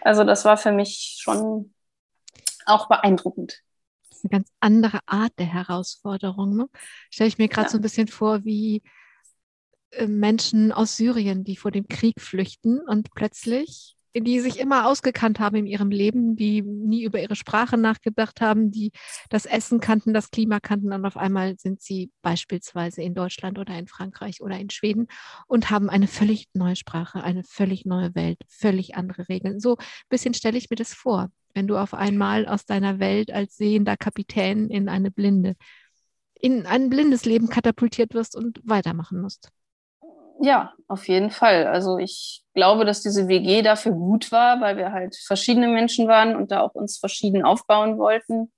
Also das war für mich schon auch beeindruckend eine ganz andere Art der Herausforderung. Ne? Stelle ich mir gerade ja. so ein bisschen vor, wie äh, Menschen aus Syrien, die vor dem Krieg flüchten und plötzlich, die sich immer ausgekannt haben in ihrem Leben, die nie über ihre Sprache nachgedacht haben, die das Essen kannten, das Klima kannten und auf einmal sind sie beispielsweise in Deutschland oder in Frankreich oder in Schweden und haben eine völlig neue Sprache, eine völlig neue Welt, völlig andere Regeln. So ein bisschen stelle ich mir das vor wenn du auf einmal aus deiner Welt als sehender Kapitän in eine blinde, in ein blindes Leben katapultiert wirst und weitermachen musst. Ja, auf jeden Fall. Also ich glaube, dass diese WG dafür gut war, weil wir halt verschiedene Menschen waren und da auch uns verschieden aufbauen wollten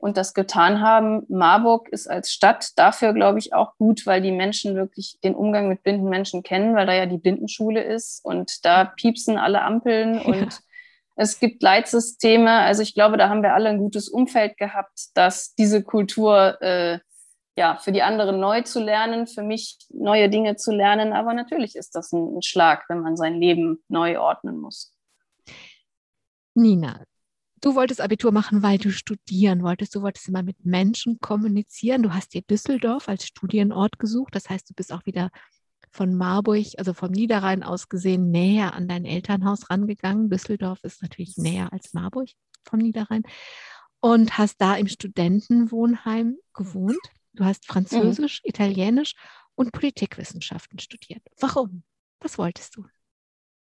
und das getan haben. Marburg ist als Stadt dafür, glaube ich, auch gut, weil die Menschen wirklich den Umgang mit blinden Menschen kennen, weil da ja die Blindenschule ist und da piepsen alle Ampeln und es gibt Leitsysteme. Also ich glaube, da haben wir alle ein gutes Umfeld gehabt, dass diese Kultur äh, ja für die anderen neu zu lernen, für mich neue Dinge zu lernen. Aber natürlich ist das ein, ein Schlag, wenn man sein Leben neu ordnen muss. Nina, du wolltest Abitur machen, weil du studieren wolltest. Du wolltest immer mit Menschen kommunizieren. Du hast dir Düsseldorf als Studienort gesucht. Das heißt, du bist auch wieder von Marburg, also vom Niederrhein aus gesehen, näher an dein Elternhaus rangegangen. Düsseldorf ist natürlich näher als Marburg vom Niederrhein. Und hast da im Studentenwohnheim gewohnt. Du hast Französisch, mhm. Italienisch und Politikwissenschaften studiert. Warum? Was wolltest du?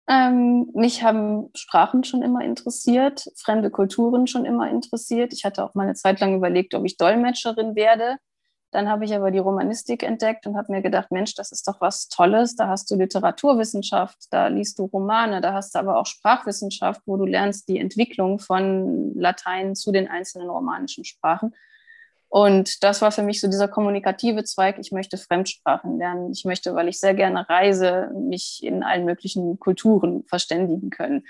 Ähm, mich haben Sprachen schon immer interessiert, fremde Kulturen schon immer interessiert. Ich hatte auch mal eine Zeit lang überlegt, ob ich Dolmetscherin werde. Dann habe ich aber die Romanistik entdeckt und habe mir gedacht, Mensch, das ist doch was Tolles. Da hast du Literaturwissenschaft, da liest du Romane, da hast du aber auch Sprachwissenschaft, wo du lernst die Entwicklung von Latein zu den einzelnen romanischen Sprachen. Und das war für mich so dieser kommunikative Zweig. Ich möchte Fremdsprachen lernen. Ich möchte, weil ich sehr gerne reise, mich in allen möglichen Kulturen verständigen können.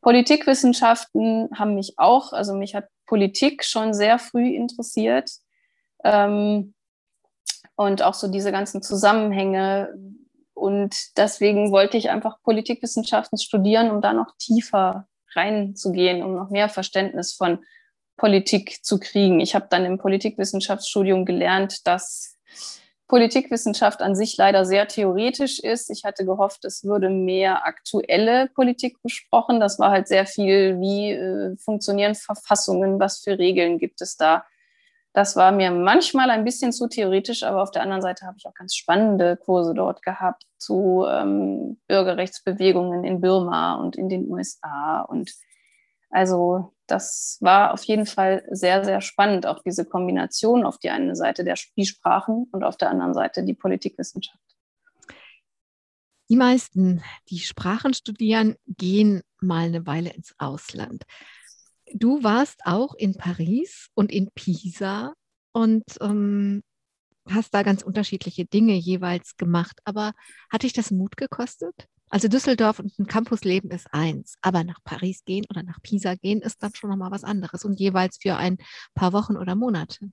Politikwissenschaften haben mich auch, also mich hat Politik schon sehr früh interessiert. Ähm, und auch so diese ganzen Zusammenhänge. Und deswegen wollte ich einfach Politikwissenschaften studieren, um da noch tiefer reinzugehen, um noch mehr Verständnis von Politik zu kriegen. Ich habe dann im Politikwissenschaftsstudium gelernt, dass Politikwissenschaft an sich leider sehr theoretisch ist. Ich hatte gehofft, es würde mehr aktuelle Politik besprochen. Das war halt sehr viel, wie äh, funktionieren Verfassungen, was für Regeln gibt es da. Das war mir manchmal ein bisschen zu theoretisch, aber auf der anderen Seite habe ich auch ganz spannende Kurse dort gehabt. zu ähm, Bürgerrechtsbewegungen in Birma und in den USA. Und also das war auf jeden Fall sehr, sehr spannend, auch diese Kombination auf die eine Seite der die Sprachen und auf der anderen Seite die Politikwissenschaft. Die meisten, die Sprachen studieren, gehen mal eine Weile ins Ausland. Du warst auch in Paris und in Pisa und ähm, hast da ganz unterschiedliche Dinge jeweils gemacht. Aber hat dich das Mut gekostet? Also Düsseldorf und ein Campusleben ist eins, aber nach Paris gehen oder nach Pisa gehen ist dann schon nochmal was anderes und jeweils für ein paar Wochen oder Monate.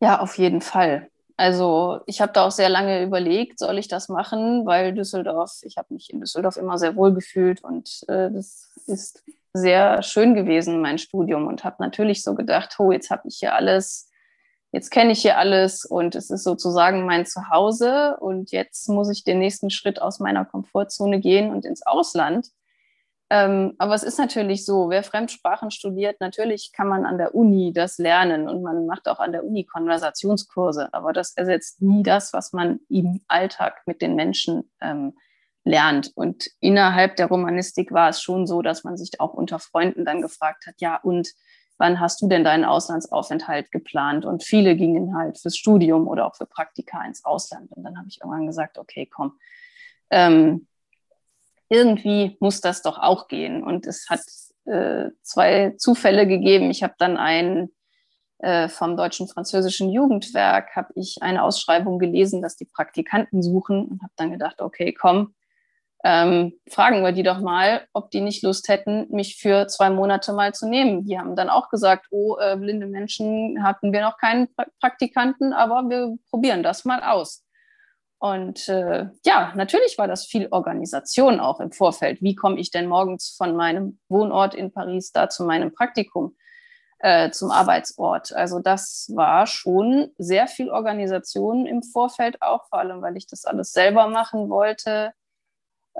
Ja, auf jeden Fall. Also ich habe da auch sehr lange überlegt, soll ich das machen, weil Düsseldorf, ich habe mich in Düsseldorf immer sehr wohl gefühlt und äh, das ist sehr schön gewesen, mein Studium und habe natürlich so gedacht, oh, jetzt habe ich hier alles jetzt kenne ich hier alles und es ist sozusagen mein Zuhause und jetzt muss ich den nächsten Schritt aus meiner Komfortzone gehen und ins Ausland. Ähm, aber es ist natürlich so, wer Fremdsprachen studiert, natürlich kann man an der Uni das lernen und man macht auch an der Uni Konversationskurse, aber das ersetzt nie das, was man im Alltag mit den Menschen ähm, lernt. Und innerhalb der Romanistik war es schon so, dass man sich auch unter Freunden dann gefragt hat, ja, und wann hast du denn deinen Auslandsaufenthalt geplant? Und viele gingen halt fürs Studium oder auch für Praktika ins Ausland. Und dann habe ich irgendwann gesagt, okay, komm, ähm, irgendwie muss das doch auch gehen. Und es hat äh, zwei Zufälle gegeben. Ich habe dann einen äh, vom Deutschen Französischen Jugendwerk, habe ich eine Ausschreibung gelesen, dass die Praktikanten suchen und habe dann gedacht, okay, komm, ähm, fragen wir die doch mal, ob die nicht Lust hätten, mich für zwei Monate mal zu nehmen. Die haben dann auch gesagt, oh, äh, blinde Menschen hatten wir noch keinen pra Praktikanten, aber wir probieren das mal aus. Und äh, ja, natürlich war das viel Organisation auch im Vorfeld. Wie komme ich denn morgens von meinem Wohnort in Paris da zu meinem Praktikum, äh, zum Arbeitsort? Also das war schon sehr viel Organisation im Vorfeld auch, vor allem weil ich das alles selber machen wollte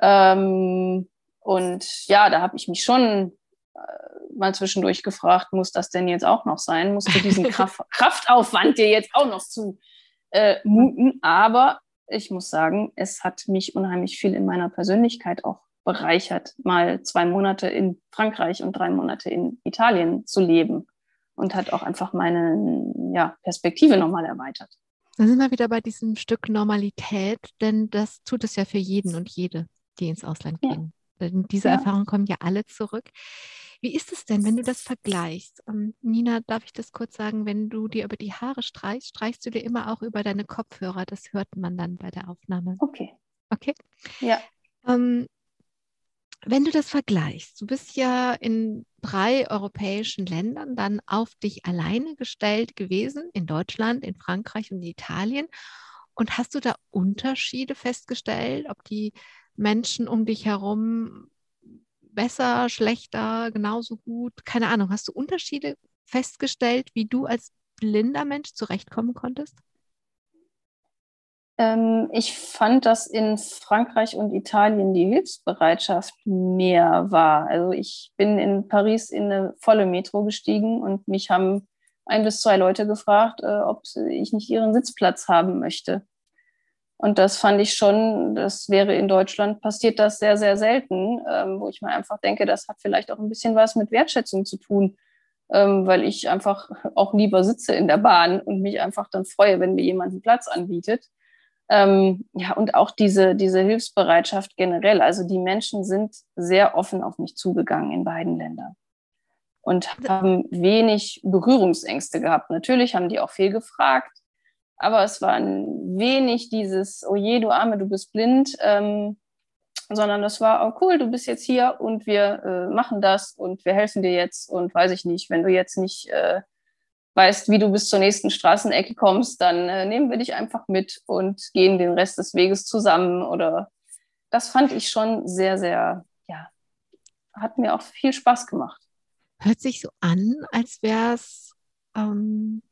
ähm, und ja, da habe ich mich schon äh, mal zwischendurch gefragt, muss das denn jetzt auch noch sein? Musst du diesen Kraft Kraftaufwand dir jetzt auch noch zu äh, muten? Aber ich muss sagen, es hat mich unheimlich viel in meiner Persönlichkeit auch bereichert, mal zwei Monate in Frankreich und drei Monate in Italien zu leben und hat auch einfach meine ja, Perspektive nochmal erweitert. Dann sind wir wieder bei diesem Stück Normalität, denn das tut es ja für jeden und jede die ins Ausland gehen. Ja. Diese ja. Erfahrungen kommen ja alle zurück. Wie ist es denn, wenn du das vergleichst? Ähm, Nina, darf ich das kurz sagen? Wenn du dir über die Haare streichst, streichst du dir immer auch über deine Kopfhörer. Das hört man dann bei der Aufnahme. Okay. Okay? Ja. Ähm, wenn du das vergleichst, du bist ja in drei europäischen Ländern dann auf dich alleine gestellt gewesen, in Deutschland, in Frankreich und in Italien. Und hast du da Unterschiede festgestellt, ob die Menschen um dich herum besser, schlechter, genauso gut? Keine Ahnung. Hast du Unterschiede festgestellt, wie du als blinder Mensch zurechtkommen konntest? Ähm, ich fand, dass in Frankreich und Italien die Hilfsbereitschaft mehr war. Also ich bin in Paris in eine volle Metro gestiegen und mich haben ein bis zwei Leute gefragt, äh, ob ich nicht ihren Sitzplatz haben möchte. Und das fand ich schon, das wäre in Deutschland passiert das sehr, sehr selten, ähm, wo ich mir einfach denke, das hat vielleicht auch ein bisschen was mit Wertschätzung zu tun, ähm, weil ich einfach auch lieber sitze in der Bahn und mich einfach dann freue, wenn mir jemand einen Platz anbietet. Ähm, ja, und auch diese, diese Hilfsbereitschaft generell. Also die Menschen sind sehr offen auf mich zugegangen in beiden Ländern und haben wenig Berührungsängste gehabt. Natürlich haben die auch viel gefragt aber es war ein wenig dieses, oh je, du Arme, du bist blind, ähm, sondern es war, oh cool, du bist jetzt hier und wir äh, machen das und wir helfen dir jetzt und weiß ich nicht, wenn du jetzt nicht äh, weißt, wie du bis zur nächsten Straßenecke kommst, dann äh, nehmen wir dich einfach mit und gehen den Rest des Weges zusammen oder das fand ich schon sehr, sehr, ja, hat mir auch viel Spaß gemacht. Hört sich so an, als wäre es ähm,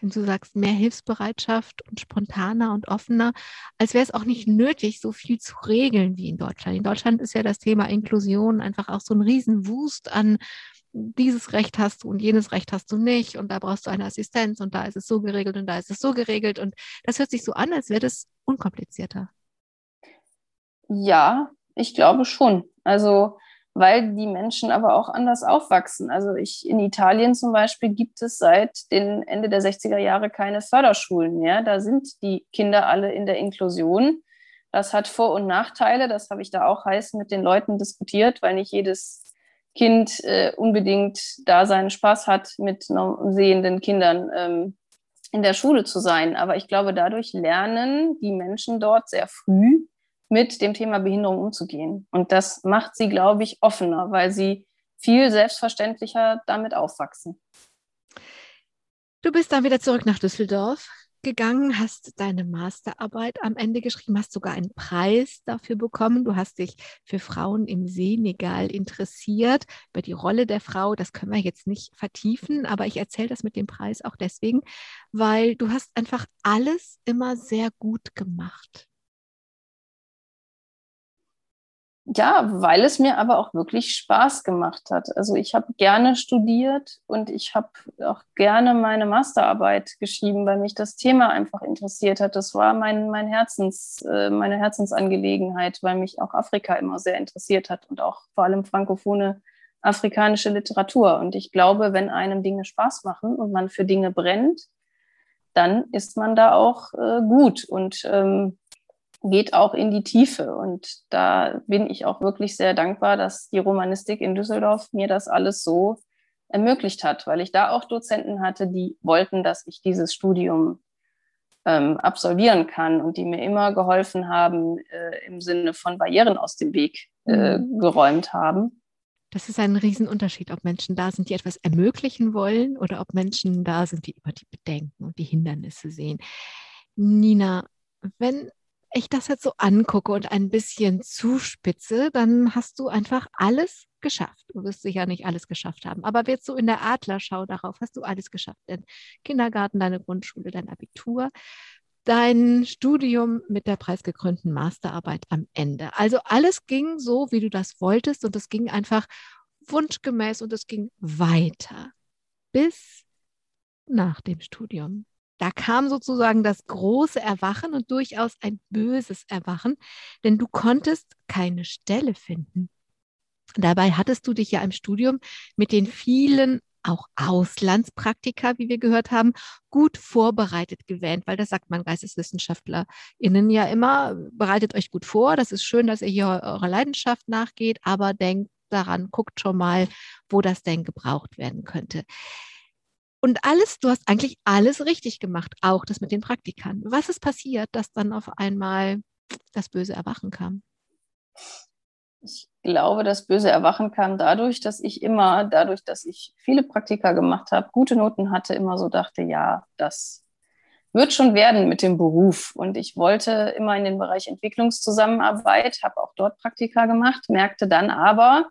wenn du sagst, mehr Hilfsbereitschaft und spontaner und offener, als wäre es auch nicht nötig, so viel zu regeln wie in Deutschland. In Deutschland ist ja das Thema Inklusion einfach auch so ein Riesenwust an dieses Recht hast du und jenes Recht hast du nicht und da brauchst du eine Assistenz und da ist es so geregelt und da ist es so geregelt und das hört sich so an, als wäre das unkomplizierter. Ja, ich glaube schon. Also, weil die Menschen aber auch anders aufwachsen. Also ich in Italien zum Beispiel gibt es seit den Ende der 60er Jahre keine Förderschulen mehr. Da sind die Kinder alle in der Inklusion. Das hat Vor- und Nachteile. Das habe ich da auch heiß mit den Leuten diskutiert, weil nicht jedes Kind äh, unbedingt da seinen Spaß hat, mit sehenden Kindern ähm, in der Schule zu sein. Aber ich glaube, dadurch lernen die Menschen dort sehr früh mit dem Thema Behinderung umzugehen. Und das macht sie, glaube ich, offener, weil sie viel selbstverständlicher damit aufwachsen. Du bist dann wieder zurück nach Düsseldorf gegangen, hast deine Masterarbeit am Ende geschrieben, hast sogar einen Preis dafür bekommen. Du hast dich für Frauen im Senegal interessiert, über die Rolle der Frau. Das können wir jetzt nicht vertiefen, aber ich erzähle das mit dem Preis auch deswegen, weil du hast einfach alles immer sehr gut gemacht. Ja, weil es mir aber auch wirklich Spaß gemacht hat. Also ich habe gerne studiert und ich habe auch gerne meine Masterarbeit geschrieben, weil mich das Thema einfach interessiert hat. Das war mein, mein Herzens, äh, meine Herzensangelegenheit, weil mich auch Afrika immer sehr interessiert hat und auch vor allem frankophone afrikanische Literatur. Und ich glaube, wenn einem Dinge Spaß machen und man für Dinge brennt, dann ist man da auch äh, gut. Und ähm, geht auch in die Tiefe. Und da bin ich auch wirklich sehr dankbar, dass die Romanistik in Düsseldorf mir das alles so ermöglicht hat, weil ich da auch Dozenten hatte, die wollten, dass ich dieses Studium ähm, absolvieren kann und die mir immer geholfen haben, äh, im Sinne von Barrieren aus dem Weg äh, mhm. geräumt haben. Das ist ein Riesenunterschied, ob Menschen da sind, die etwas ermöglichen wollen oder ob Menschen da sind, die immer die Bedenken und die Hindernisse sehen. Nina, wenn ich das jetzt so angucke und ein bisschen zuspitze, dann hast du einfach alles geschafft. Du wirst sicher nicht alles geschafft haben, aber jetzt so in der Adlerschau darauf hast du alles geschafft. Dein Kindergarten, deine Grundschule, dein Abitur, dein Studium mit der preisgekrönten Masterarbeit am Ende. Also alles ging so, wie du das wolltest und es ging einfach wunschgemäß und es ging weiter bis nach dem Studium. Da kam sozusagen das große Erwachen und durchaus ein böses Erwachen, denn du konntest keine Stelle finden. Dabei hattest du dich ja im Studium mit den vielen auch Auslandspraktika, wie wir gehört haben, gut vorbereitet gewähnt, weil das sagt man GeisteswissenschaftlerInnen ja immer, bereitet euch gut vor, das ist schön, dass ihr hier eurer Leidenschaft nachgeht, aber denkt daran, guckt schon mal, wo das denn gebraucht werden könnte. Und alles, du hast eigentlich alles richtig gemacht, auch das mit den Praktikanten. Was ist passiert, dass dann auf einmal das böse Erwachen kam? Ich glaube, das böse Erwachen kam dadurch, dass ich immer, dadurch, dass ich viele Praktika gemacht habe, gute Noten hatte, immer so dachte, ja, das wird schon werden mit dem Beruf. Und ich wollte immer in den Bereich Entwicklungszusammenarbeit, habe auch dort Praktika gemacht, merkte dann aber,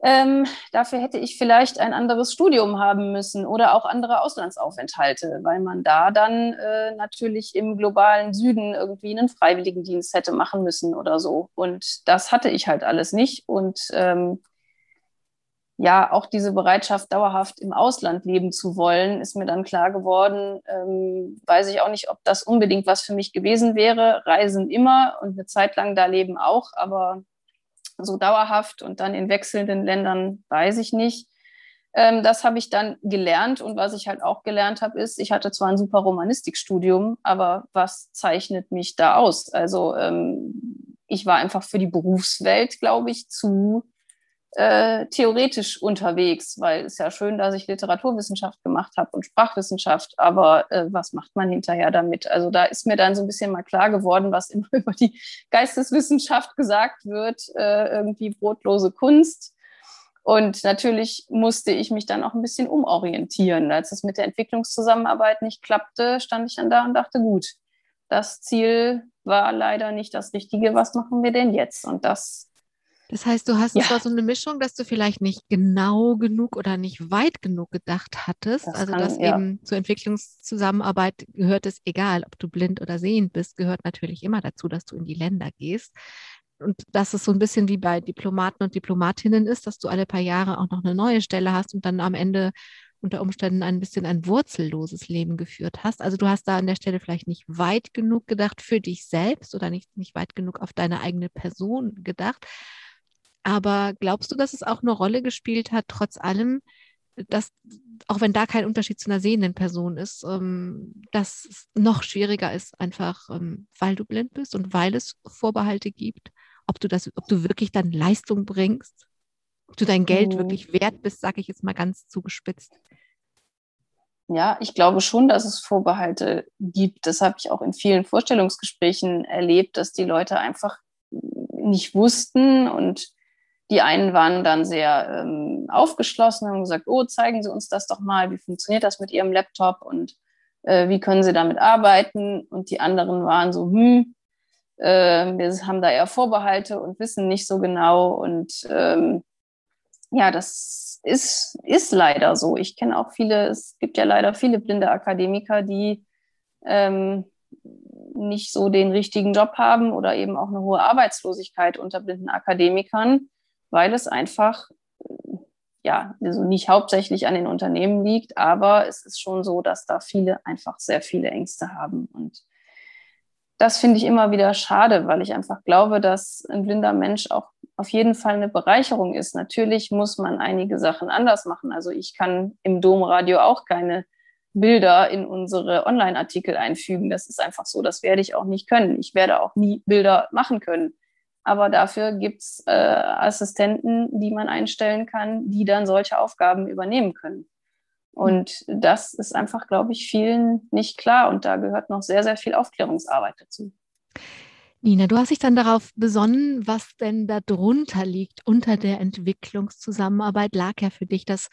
ähm, dafür hätte ich vielleicht ein anderes Studium haben müssen oder auch andere Auslandsaufenthalte, weil man da dann äh, natürlich im globalen Süden irgendwie einen Freiwilligendienst hätte machen müssen oder so. Und das hatte ich halt alles nicht. Und ähm, ja, auch diese Bereitschaft, dauerhaft im Ausland leben zu wollen, ist mir dann klar geworden. Ähm, weiß ich auch nicht, ob das unbedingt was für mich gewesen wäre. Reisen immer und eine Zeit lang da leben auch, aber so dauerhaft und dann in wechselnden Ländern, weiß ich nicht. Ähm, das habe ich dann gelernt und was ich halt auch gelernt habe, ist, ich hatte zwar ein super Romanistikstudium, aber was zeichnet mich da aus? Also ähm, ich war einfach für die Berufswelt, glaube ich, zu äh, theoretisch unterwegs, weil es ja schön, dass ich Literaturwissenschaft gemacht habe und Sprachwissenschaft, aber äh, was macht man hinterher damit? Also da ist mir dann so ein bisschen mal klar geworden, was immer über die Geisteswissenschaft gesagt wird, äh, irgendwie brotlose Kunst. Und natürlich musste ich mich dann auch ein bisschen umorientieren. Als es mit der Entwicklungszusammenarbeit nicht klappte, stand ich dann da und dachte, gut, das Ziel war leider nicht das Richtige. Was machen wir denn jetzt? Und das das heißt, du hast ja. zwar so eine Mischung, dass du vielleicht nicht genau genug oder nicht weit genug gedacht hattest. Das also, kann, dass ja. eben zur Entwicklungszusammenarbeit gehört es, egal ob du blind oder sehend bist, gehört natürlich immer dazu, dass du in die Länder gehst. Und dass es so ein bisschen wie bei Diplomaten und Diplomatinnen ist, dass du alle paar Jahre auch noch eine neue Stelle hast und dann am Ende unter Umständen ein bisschen ein wurzelloses Leben geführt hast. Also du hast da an der Stelle vielleicht nicht weit genug gedacht für dich selbst oder nicht, nicht weit genug auf deine eigene Person gedacht. Aber glaubst du, dass es auch eine Rolle gespielt hat, trotz allem, dass, auch wenn da kein Unterschied zu einer sehenden Person ist, ähm, dass es noch schwieriger ist, einfach ähm, weil du blind bist und weil es Vorbehalte gibt, ob du das, ob du wirklich dann Leistung bringst, ob du dein Geld mhm. wirklich wert bist, sage ich jetzt mal ganz zugespitzt. Ja, ich glaube schon, dass es Vorbehalte gibt. Das habe ich auch in vielen Vorstellungsgesprächen erlebt, dass die Leute einfach nicht wussten und die einen waren dann sehr ähm, aufgeschlossen, haben gesagt, oh, zeigen Sie uns das doch mal, wie funktioniert das mit Ihrem Laptop und äh, wie können Sie damit arbeiten? Und die anderen waren so, hm, äh, wir haben da eher Vorbehalte und wissen nicht so genau. Und ähm, ja, das ist, ist leider so. Ich kenne auch viele, es gibt ja leider viele blinde Akademiker, die ähm, nicht so den richtigen Job haben oder eben auch eine hohe Arbeitslosigkeit unter blinden Akademikern weil es einfach ja, also nicht hauptsächlich an den Unternehmen liegt, aber es ist schon so, dass da viele einfach sehr viele Ängste haben. Und das finde ich immer wieder schade, weil ich einfach glaube, dass ein blinder Mensch auch auf jeden Fall eine Bereicherung ist. Natürlich muss man einige Sachen anders machen. Also ich kann im Domradio auch keine Bilder in unsere Online-Artikel einfügen. Das ist einfach so, das werde ich auch nicht können. Ich werde auch nie Bilder machen können. Aber dafür gibt es äh, Assistenten, die man einstellen kann, die dann solche Aufgaben übernehmen können. Und das ist einfach, glaube ich, vielen nicht klar. Und da gehört noch sehr, sehr viel Aufklärungsarbeit dazu. Nina, du hast dich dann darauf besonnen, was denn darunter liegt unter der Entwicklungszusammenarbeit. Lag ja für dich das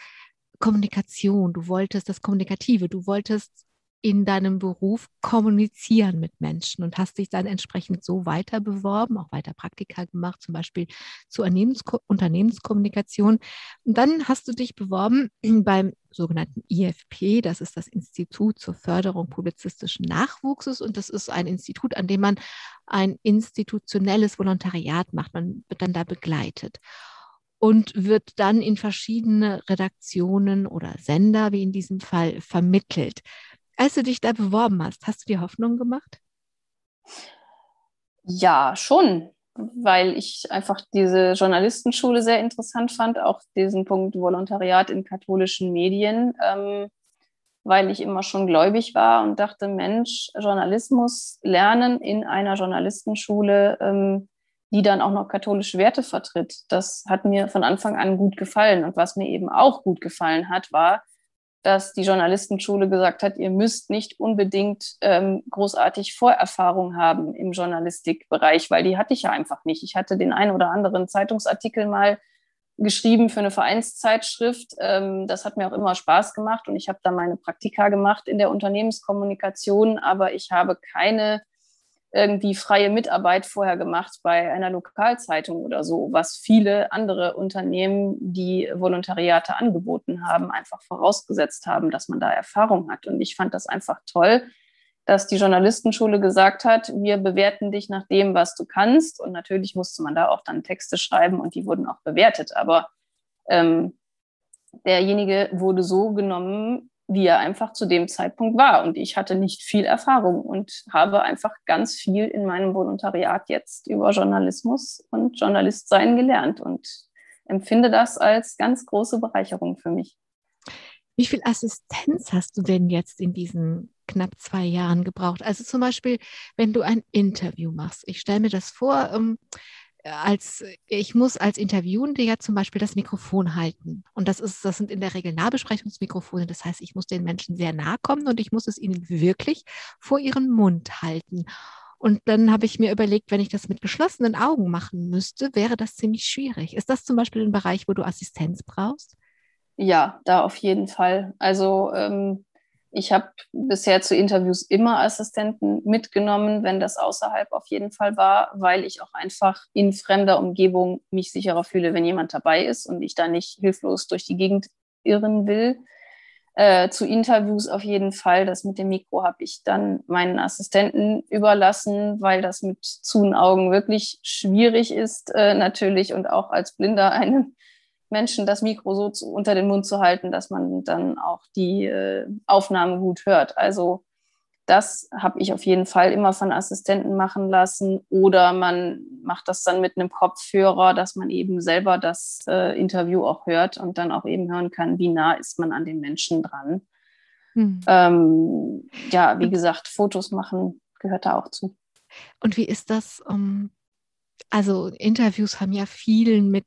Kommunikation. Du wolltest das Kommunikative. Du wolltest in deinem Beruf kommunizieren mit Menschen und hast dich dann entsprechend so weiter beworben, auch weiter Praktika gemacht, zum Beispiel zur Unternehmenskommunikation. Und dann hast du dich beworben beim sogenannten IFP, das ist das Institut zur Förderung publizistischen Nachwuchses und das ist ein Institut, an dem man ein institutionelles Volontariat macht. Man wird dann da begleitet und wird dann in verschiedene Redaktionen oder Sender, wie in diesem Fall, vermittelt. Als du dich da beworben hast, hast du dir Hoffnung gemacht? Ja, schon, weil ich einfach diese Journalistenschule sehr interessant fand, auch diesen Punkt Volontariat in katholischen Medien, ähm, weil ich immer schon gläubig war und dachte, Mensch, Journalismus lernen in einer Journalistenschule, ähm, die dann auch noch katholische Werte vertritt, das hat mir von Anfang an gut gefallen. Und was mir eben auch gut gefallen hat, war, dass die Journalistenschule gesagt hat, ihr müsst nicht unbedingt ähm, großartig Vorerfahrung haben im Journalistikbereich, weil die hatte ich ja einfach nicht. Ich hatte den einen oder anderen Zeitungsartikel mal geschrieben für eine Vereinszeitschrift. Ähm, das hat mir auch immer Spaß gemacht und ich habe da meine Praktika gemacht in der Unternehmenskommunikation, aber ich habe keine irgendwie freie Mitarbeit vorher gemacht bei einer Lokalzeitung oder so, was viele andere Unternehmen, die Volontariate angeboten haben, einfach vorausgesetzt haben, dass man da Erfahrung hat. Und ich fand das einfach toll, dass die Journalistenschule gesagt hat, wir bewerten dich nach dem, was du kannst. Und natürlich musste man da auch dann Texte schreiben und die wurden auch bewertet. Aber ähm, derjenige wurde so genommen, wie er einfach zu dem Zeitpunkt war. Und ich hatte nicht viel Erfahrung und habe einfach ganz viel in meinem Volontariat jetzt über Journalismus und Journalistsein gelernt und empfinde das als ganz große Bereicherung für mich. Wie viel Assistenz hast du denn jetzt in diesen knapp zwei Jahren gebraucht? Also zum Beispiel, wenn du ein Interview machst. Ich stelle mir das vor, ähm, als ich muss als Interviewende ja zum Beispiel das Mikrofon halten. Und das ist, das sind in der Regel Nahbesprechungsmikrofone. Das heißt, ich muss den Menschen sehr nahe kommen und ich muss es ihnen wirklich vor ihren Mund halten. Und dann habe ich mir überlegt, wenn ich das mit geschlossenen Augen machen müsste, wäre das ziemlich schwierig. Ist das zum Beispiel ein Bereich, wo du Assistenz brauchst? Ja, da auf jeden Fall. Also ähm, ich habe bisher zu Interviews immer Assistenten mitgenommen, wenn das außerhalb auf jeden Fall war, weil ich auch einfach in fremder Umgebung mich sicherer fühle, wenn jemand dabei ist und ich da nicht hilflos durch die Gegend irren will. Äh, zu Interviews auf jeden Fall. Das mit dem Mikro habe ich dann meinen Assistenten überlassen, weil das mit zu Augen wirklich schwierig ist, äh, natürlich und auch als Blinder eine Menschen das Mikro so zu, unter den Mund zu halten, dass man dann auch die äh, Aufnahme gut hört. Also das habe ich auf jeden Fall immer von Assistenten machen lassen. Oder man macht das dann mit einem Kopfhörer, dass man eben selber das äh, Interview auch hört und dann auch eben hören kann, wie nah ist man an den Menschen dran. Hm. Ähm, ja, wie gesagt, Fotos machen gehört da auch zu. Und wie ist das? Um, also Interviews haben ja viel mit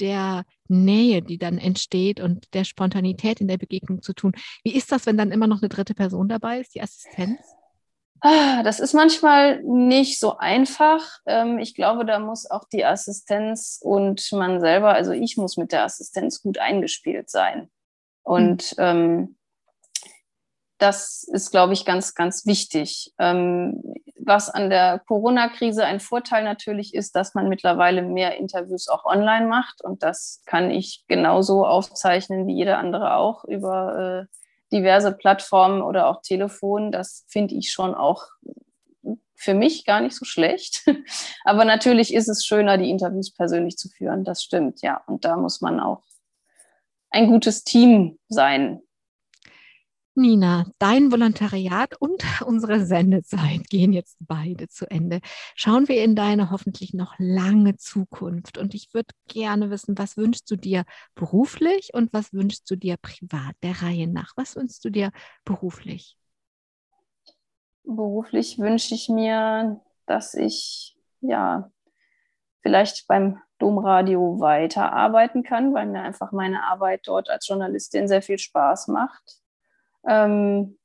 der Nähe, die dann entsteht und der Spontanität in der Begegnung zu tun. Wie ist das, wenn dann immer noch eine dritte Person dabei ist, die Assistenz? Ah, das ist manchmal nicht so einfach. Ähm, ich glaube, da muss auch die Assistenz und man selber, also ich muss mit der Assistenz gut eingespielt sein. Und mhm. ähm, das ist, glaube ich, ganz, ganz wichtig. Was an der Corona-Krise ein Vorteil natürlich ist, dass man mittlerweile mehr Interviews auch online macht. Und das kann ich genauso aufzeichnen wie jeder andere auch über äh, diverse Plattformen oder auch Telefon. Das finde ich schon auch für mich gar nicht so schlecht. Aber natürlich ist es schöner, die Interviews persönlich zu führen. Das stimmt, ja. Und da muss man auch ein gutes Team sein. Nina, dein Volontariat und unsere Sendezeit gehen jetzt beide zu Ende. Schauen wir in deine hoffentlich noch lange Zukunft. Und ich würde gerne wissen, was wünschst du dir beruflich und was wünschst du dir privat, der Reihe nach? Was wünschst du dir beruflich? Beruflich wünsche ich mir, dass ich ja vielleicht beim Domradio weiterarbeiten kann, weil mir einfach meine Arbeit dort als Journalistin sehr viel Spaß macht ähm,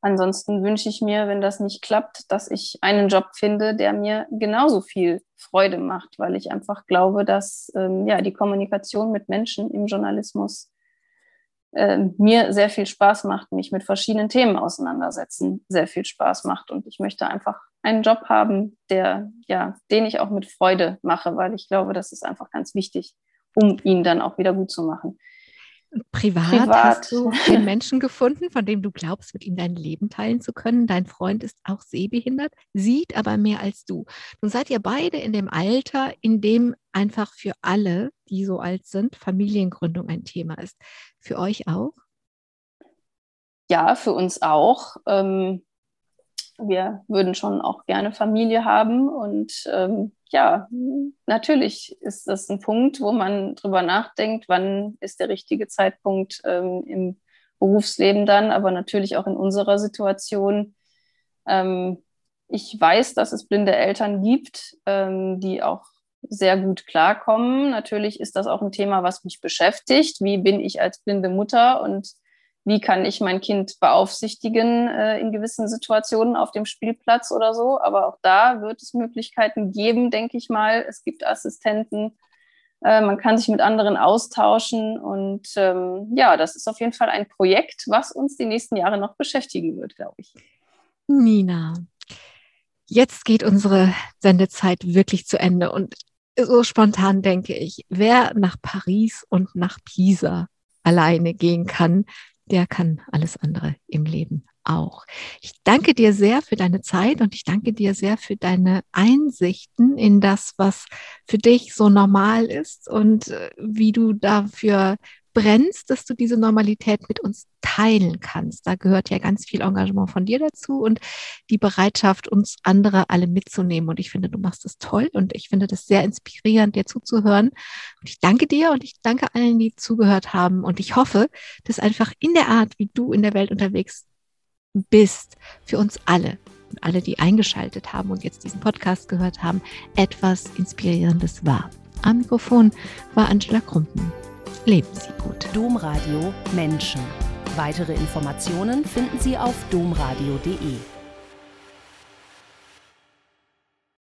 ansonsten wünsche ich mir, wenn das nicht klappt, dass ich einen Job finde, der mir genauso viel Freude macht, weil ich einfach glaube, dass ähm, ja, die Kommunikation mit Menschen im Journalismus äh, mir sehr viel Spaß macht, mich mit verschiedenen Themen auseinandersetzen, sehr viel Spaß macht. Und ich möchte einfach einen Job haben, der, ja, den ich auch mit Freude mache, weil ich glaube, das ist einfach ganz wichtig, um ihn dann auch wieder gut zu machen. Privat, Privat, hast du den Menschen gefunden, von dem du glaubst, mit ihm dein Leben teilen zu können. Dein Freund ist auch sehbehindert, sieht aber mehr als du. Nun seid ihr beide in dem Alter, in dem einfach für alle, die so alt sind, Familiengründung ein Thema ist. Für euch auch? Ja, für uns auch. Ähm, wir würden schon auch gerne Familie haben und ähm, ja, natürlich ist das ein Punkt, wo man drüber nachdenkt, wann ist der richtige Zeitpunkt ähm, im Berufsleben dann, aber natürlich auch in unserer Situation. Ähm, ich weiß, dass es blinde Eltern gibt, ähm, die auch sehr gut klarkommen. Natürlich ist das auch ein Thema, was mich beschäftigt. Wie bin ich als blinde Mutter und wie kann ich mein Kind beaufsichtigen äh, in gewissen Situationen auf dem Spielplatz oder so. Aber auch da wird es Möglichkeiten geben, denke ich mal. Es gibt Assistenten, äh, man kann sich mit anderen austauschen. Und ähm, ja, das ist auf jeden Fall ein Projekt, was uns die nächsten Jahre noch beschäftigen wird, glaube ich. Nina, jetzt geht unsere Sendezeit wirklich zu Ende. Und so spontan denke ich, wer nach Paris und nach Pisa alleine gehen kann, der kann alles andere im Leben auch. Ich danke dir sehr für deine Zeit und ich danke dir sehr für deine Einsichten in das, was für dich so normal ist und äh, wie du dafür brennst, dass du diese Normalität mit uns teilen kannst. Da gehört ja ganz viel Engagement von dir dazu und die Bereitschaft, uns andere alle mitzunehmen. Und ich finde, du machst das toll und ich finde das sehr inspirierend, dir zuzuhören. Und ich danke dir und ich danke allen, die zugehört haben. Und ich hoffe, dass einfach in der Art, wie du in der Welt unterwegs bist, für uns alle und alle, die eingeschaltet haben und jetzt diesen Podcast gehört haben, etwas Inspirierendes war. Am Mikrofon war Angela Krumpen. Leben Sie gut. Domradio Menschen. Weitere Informationen finden Sie auf domradio.de.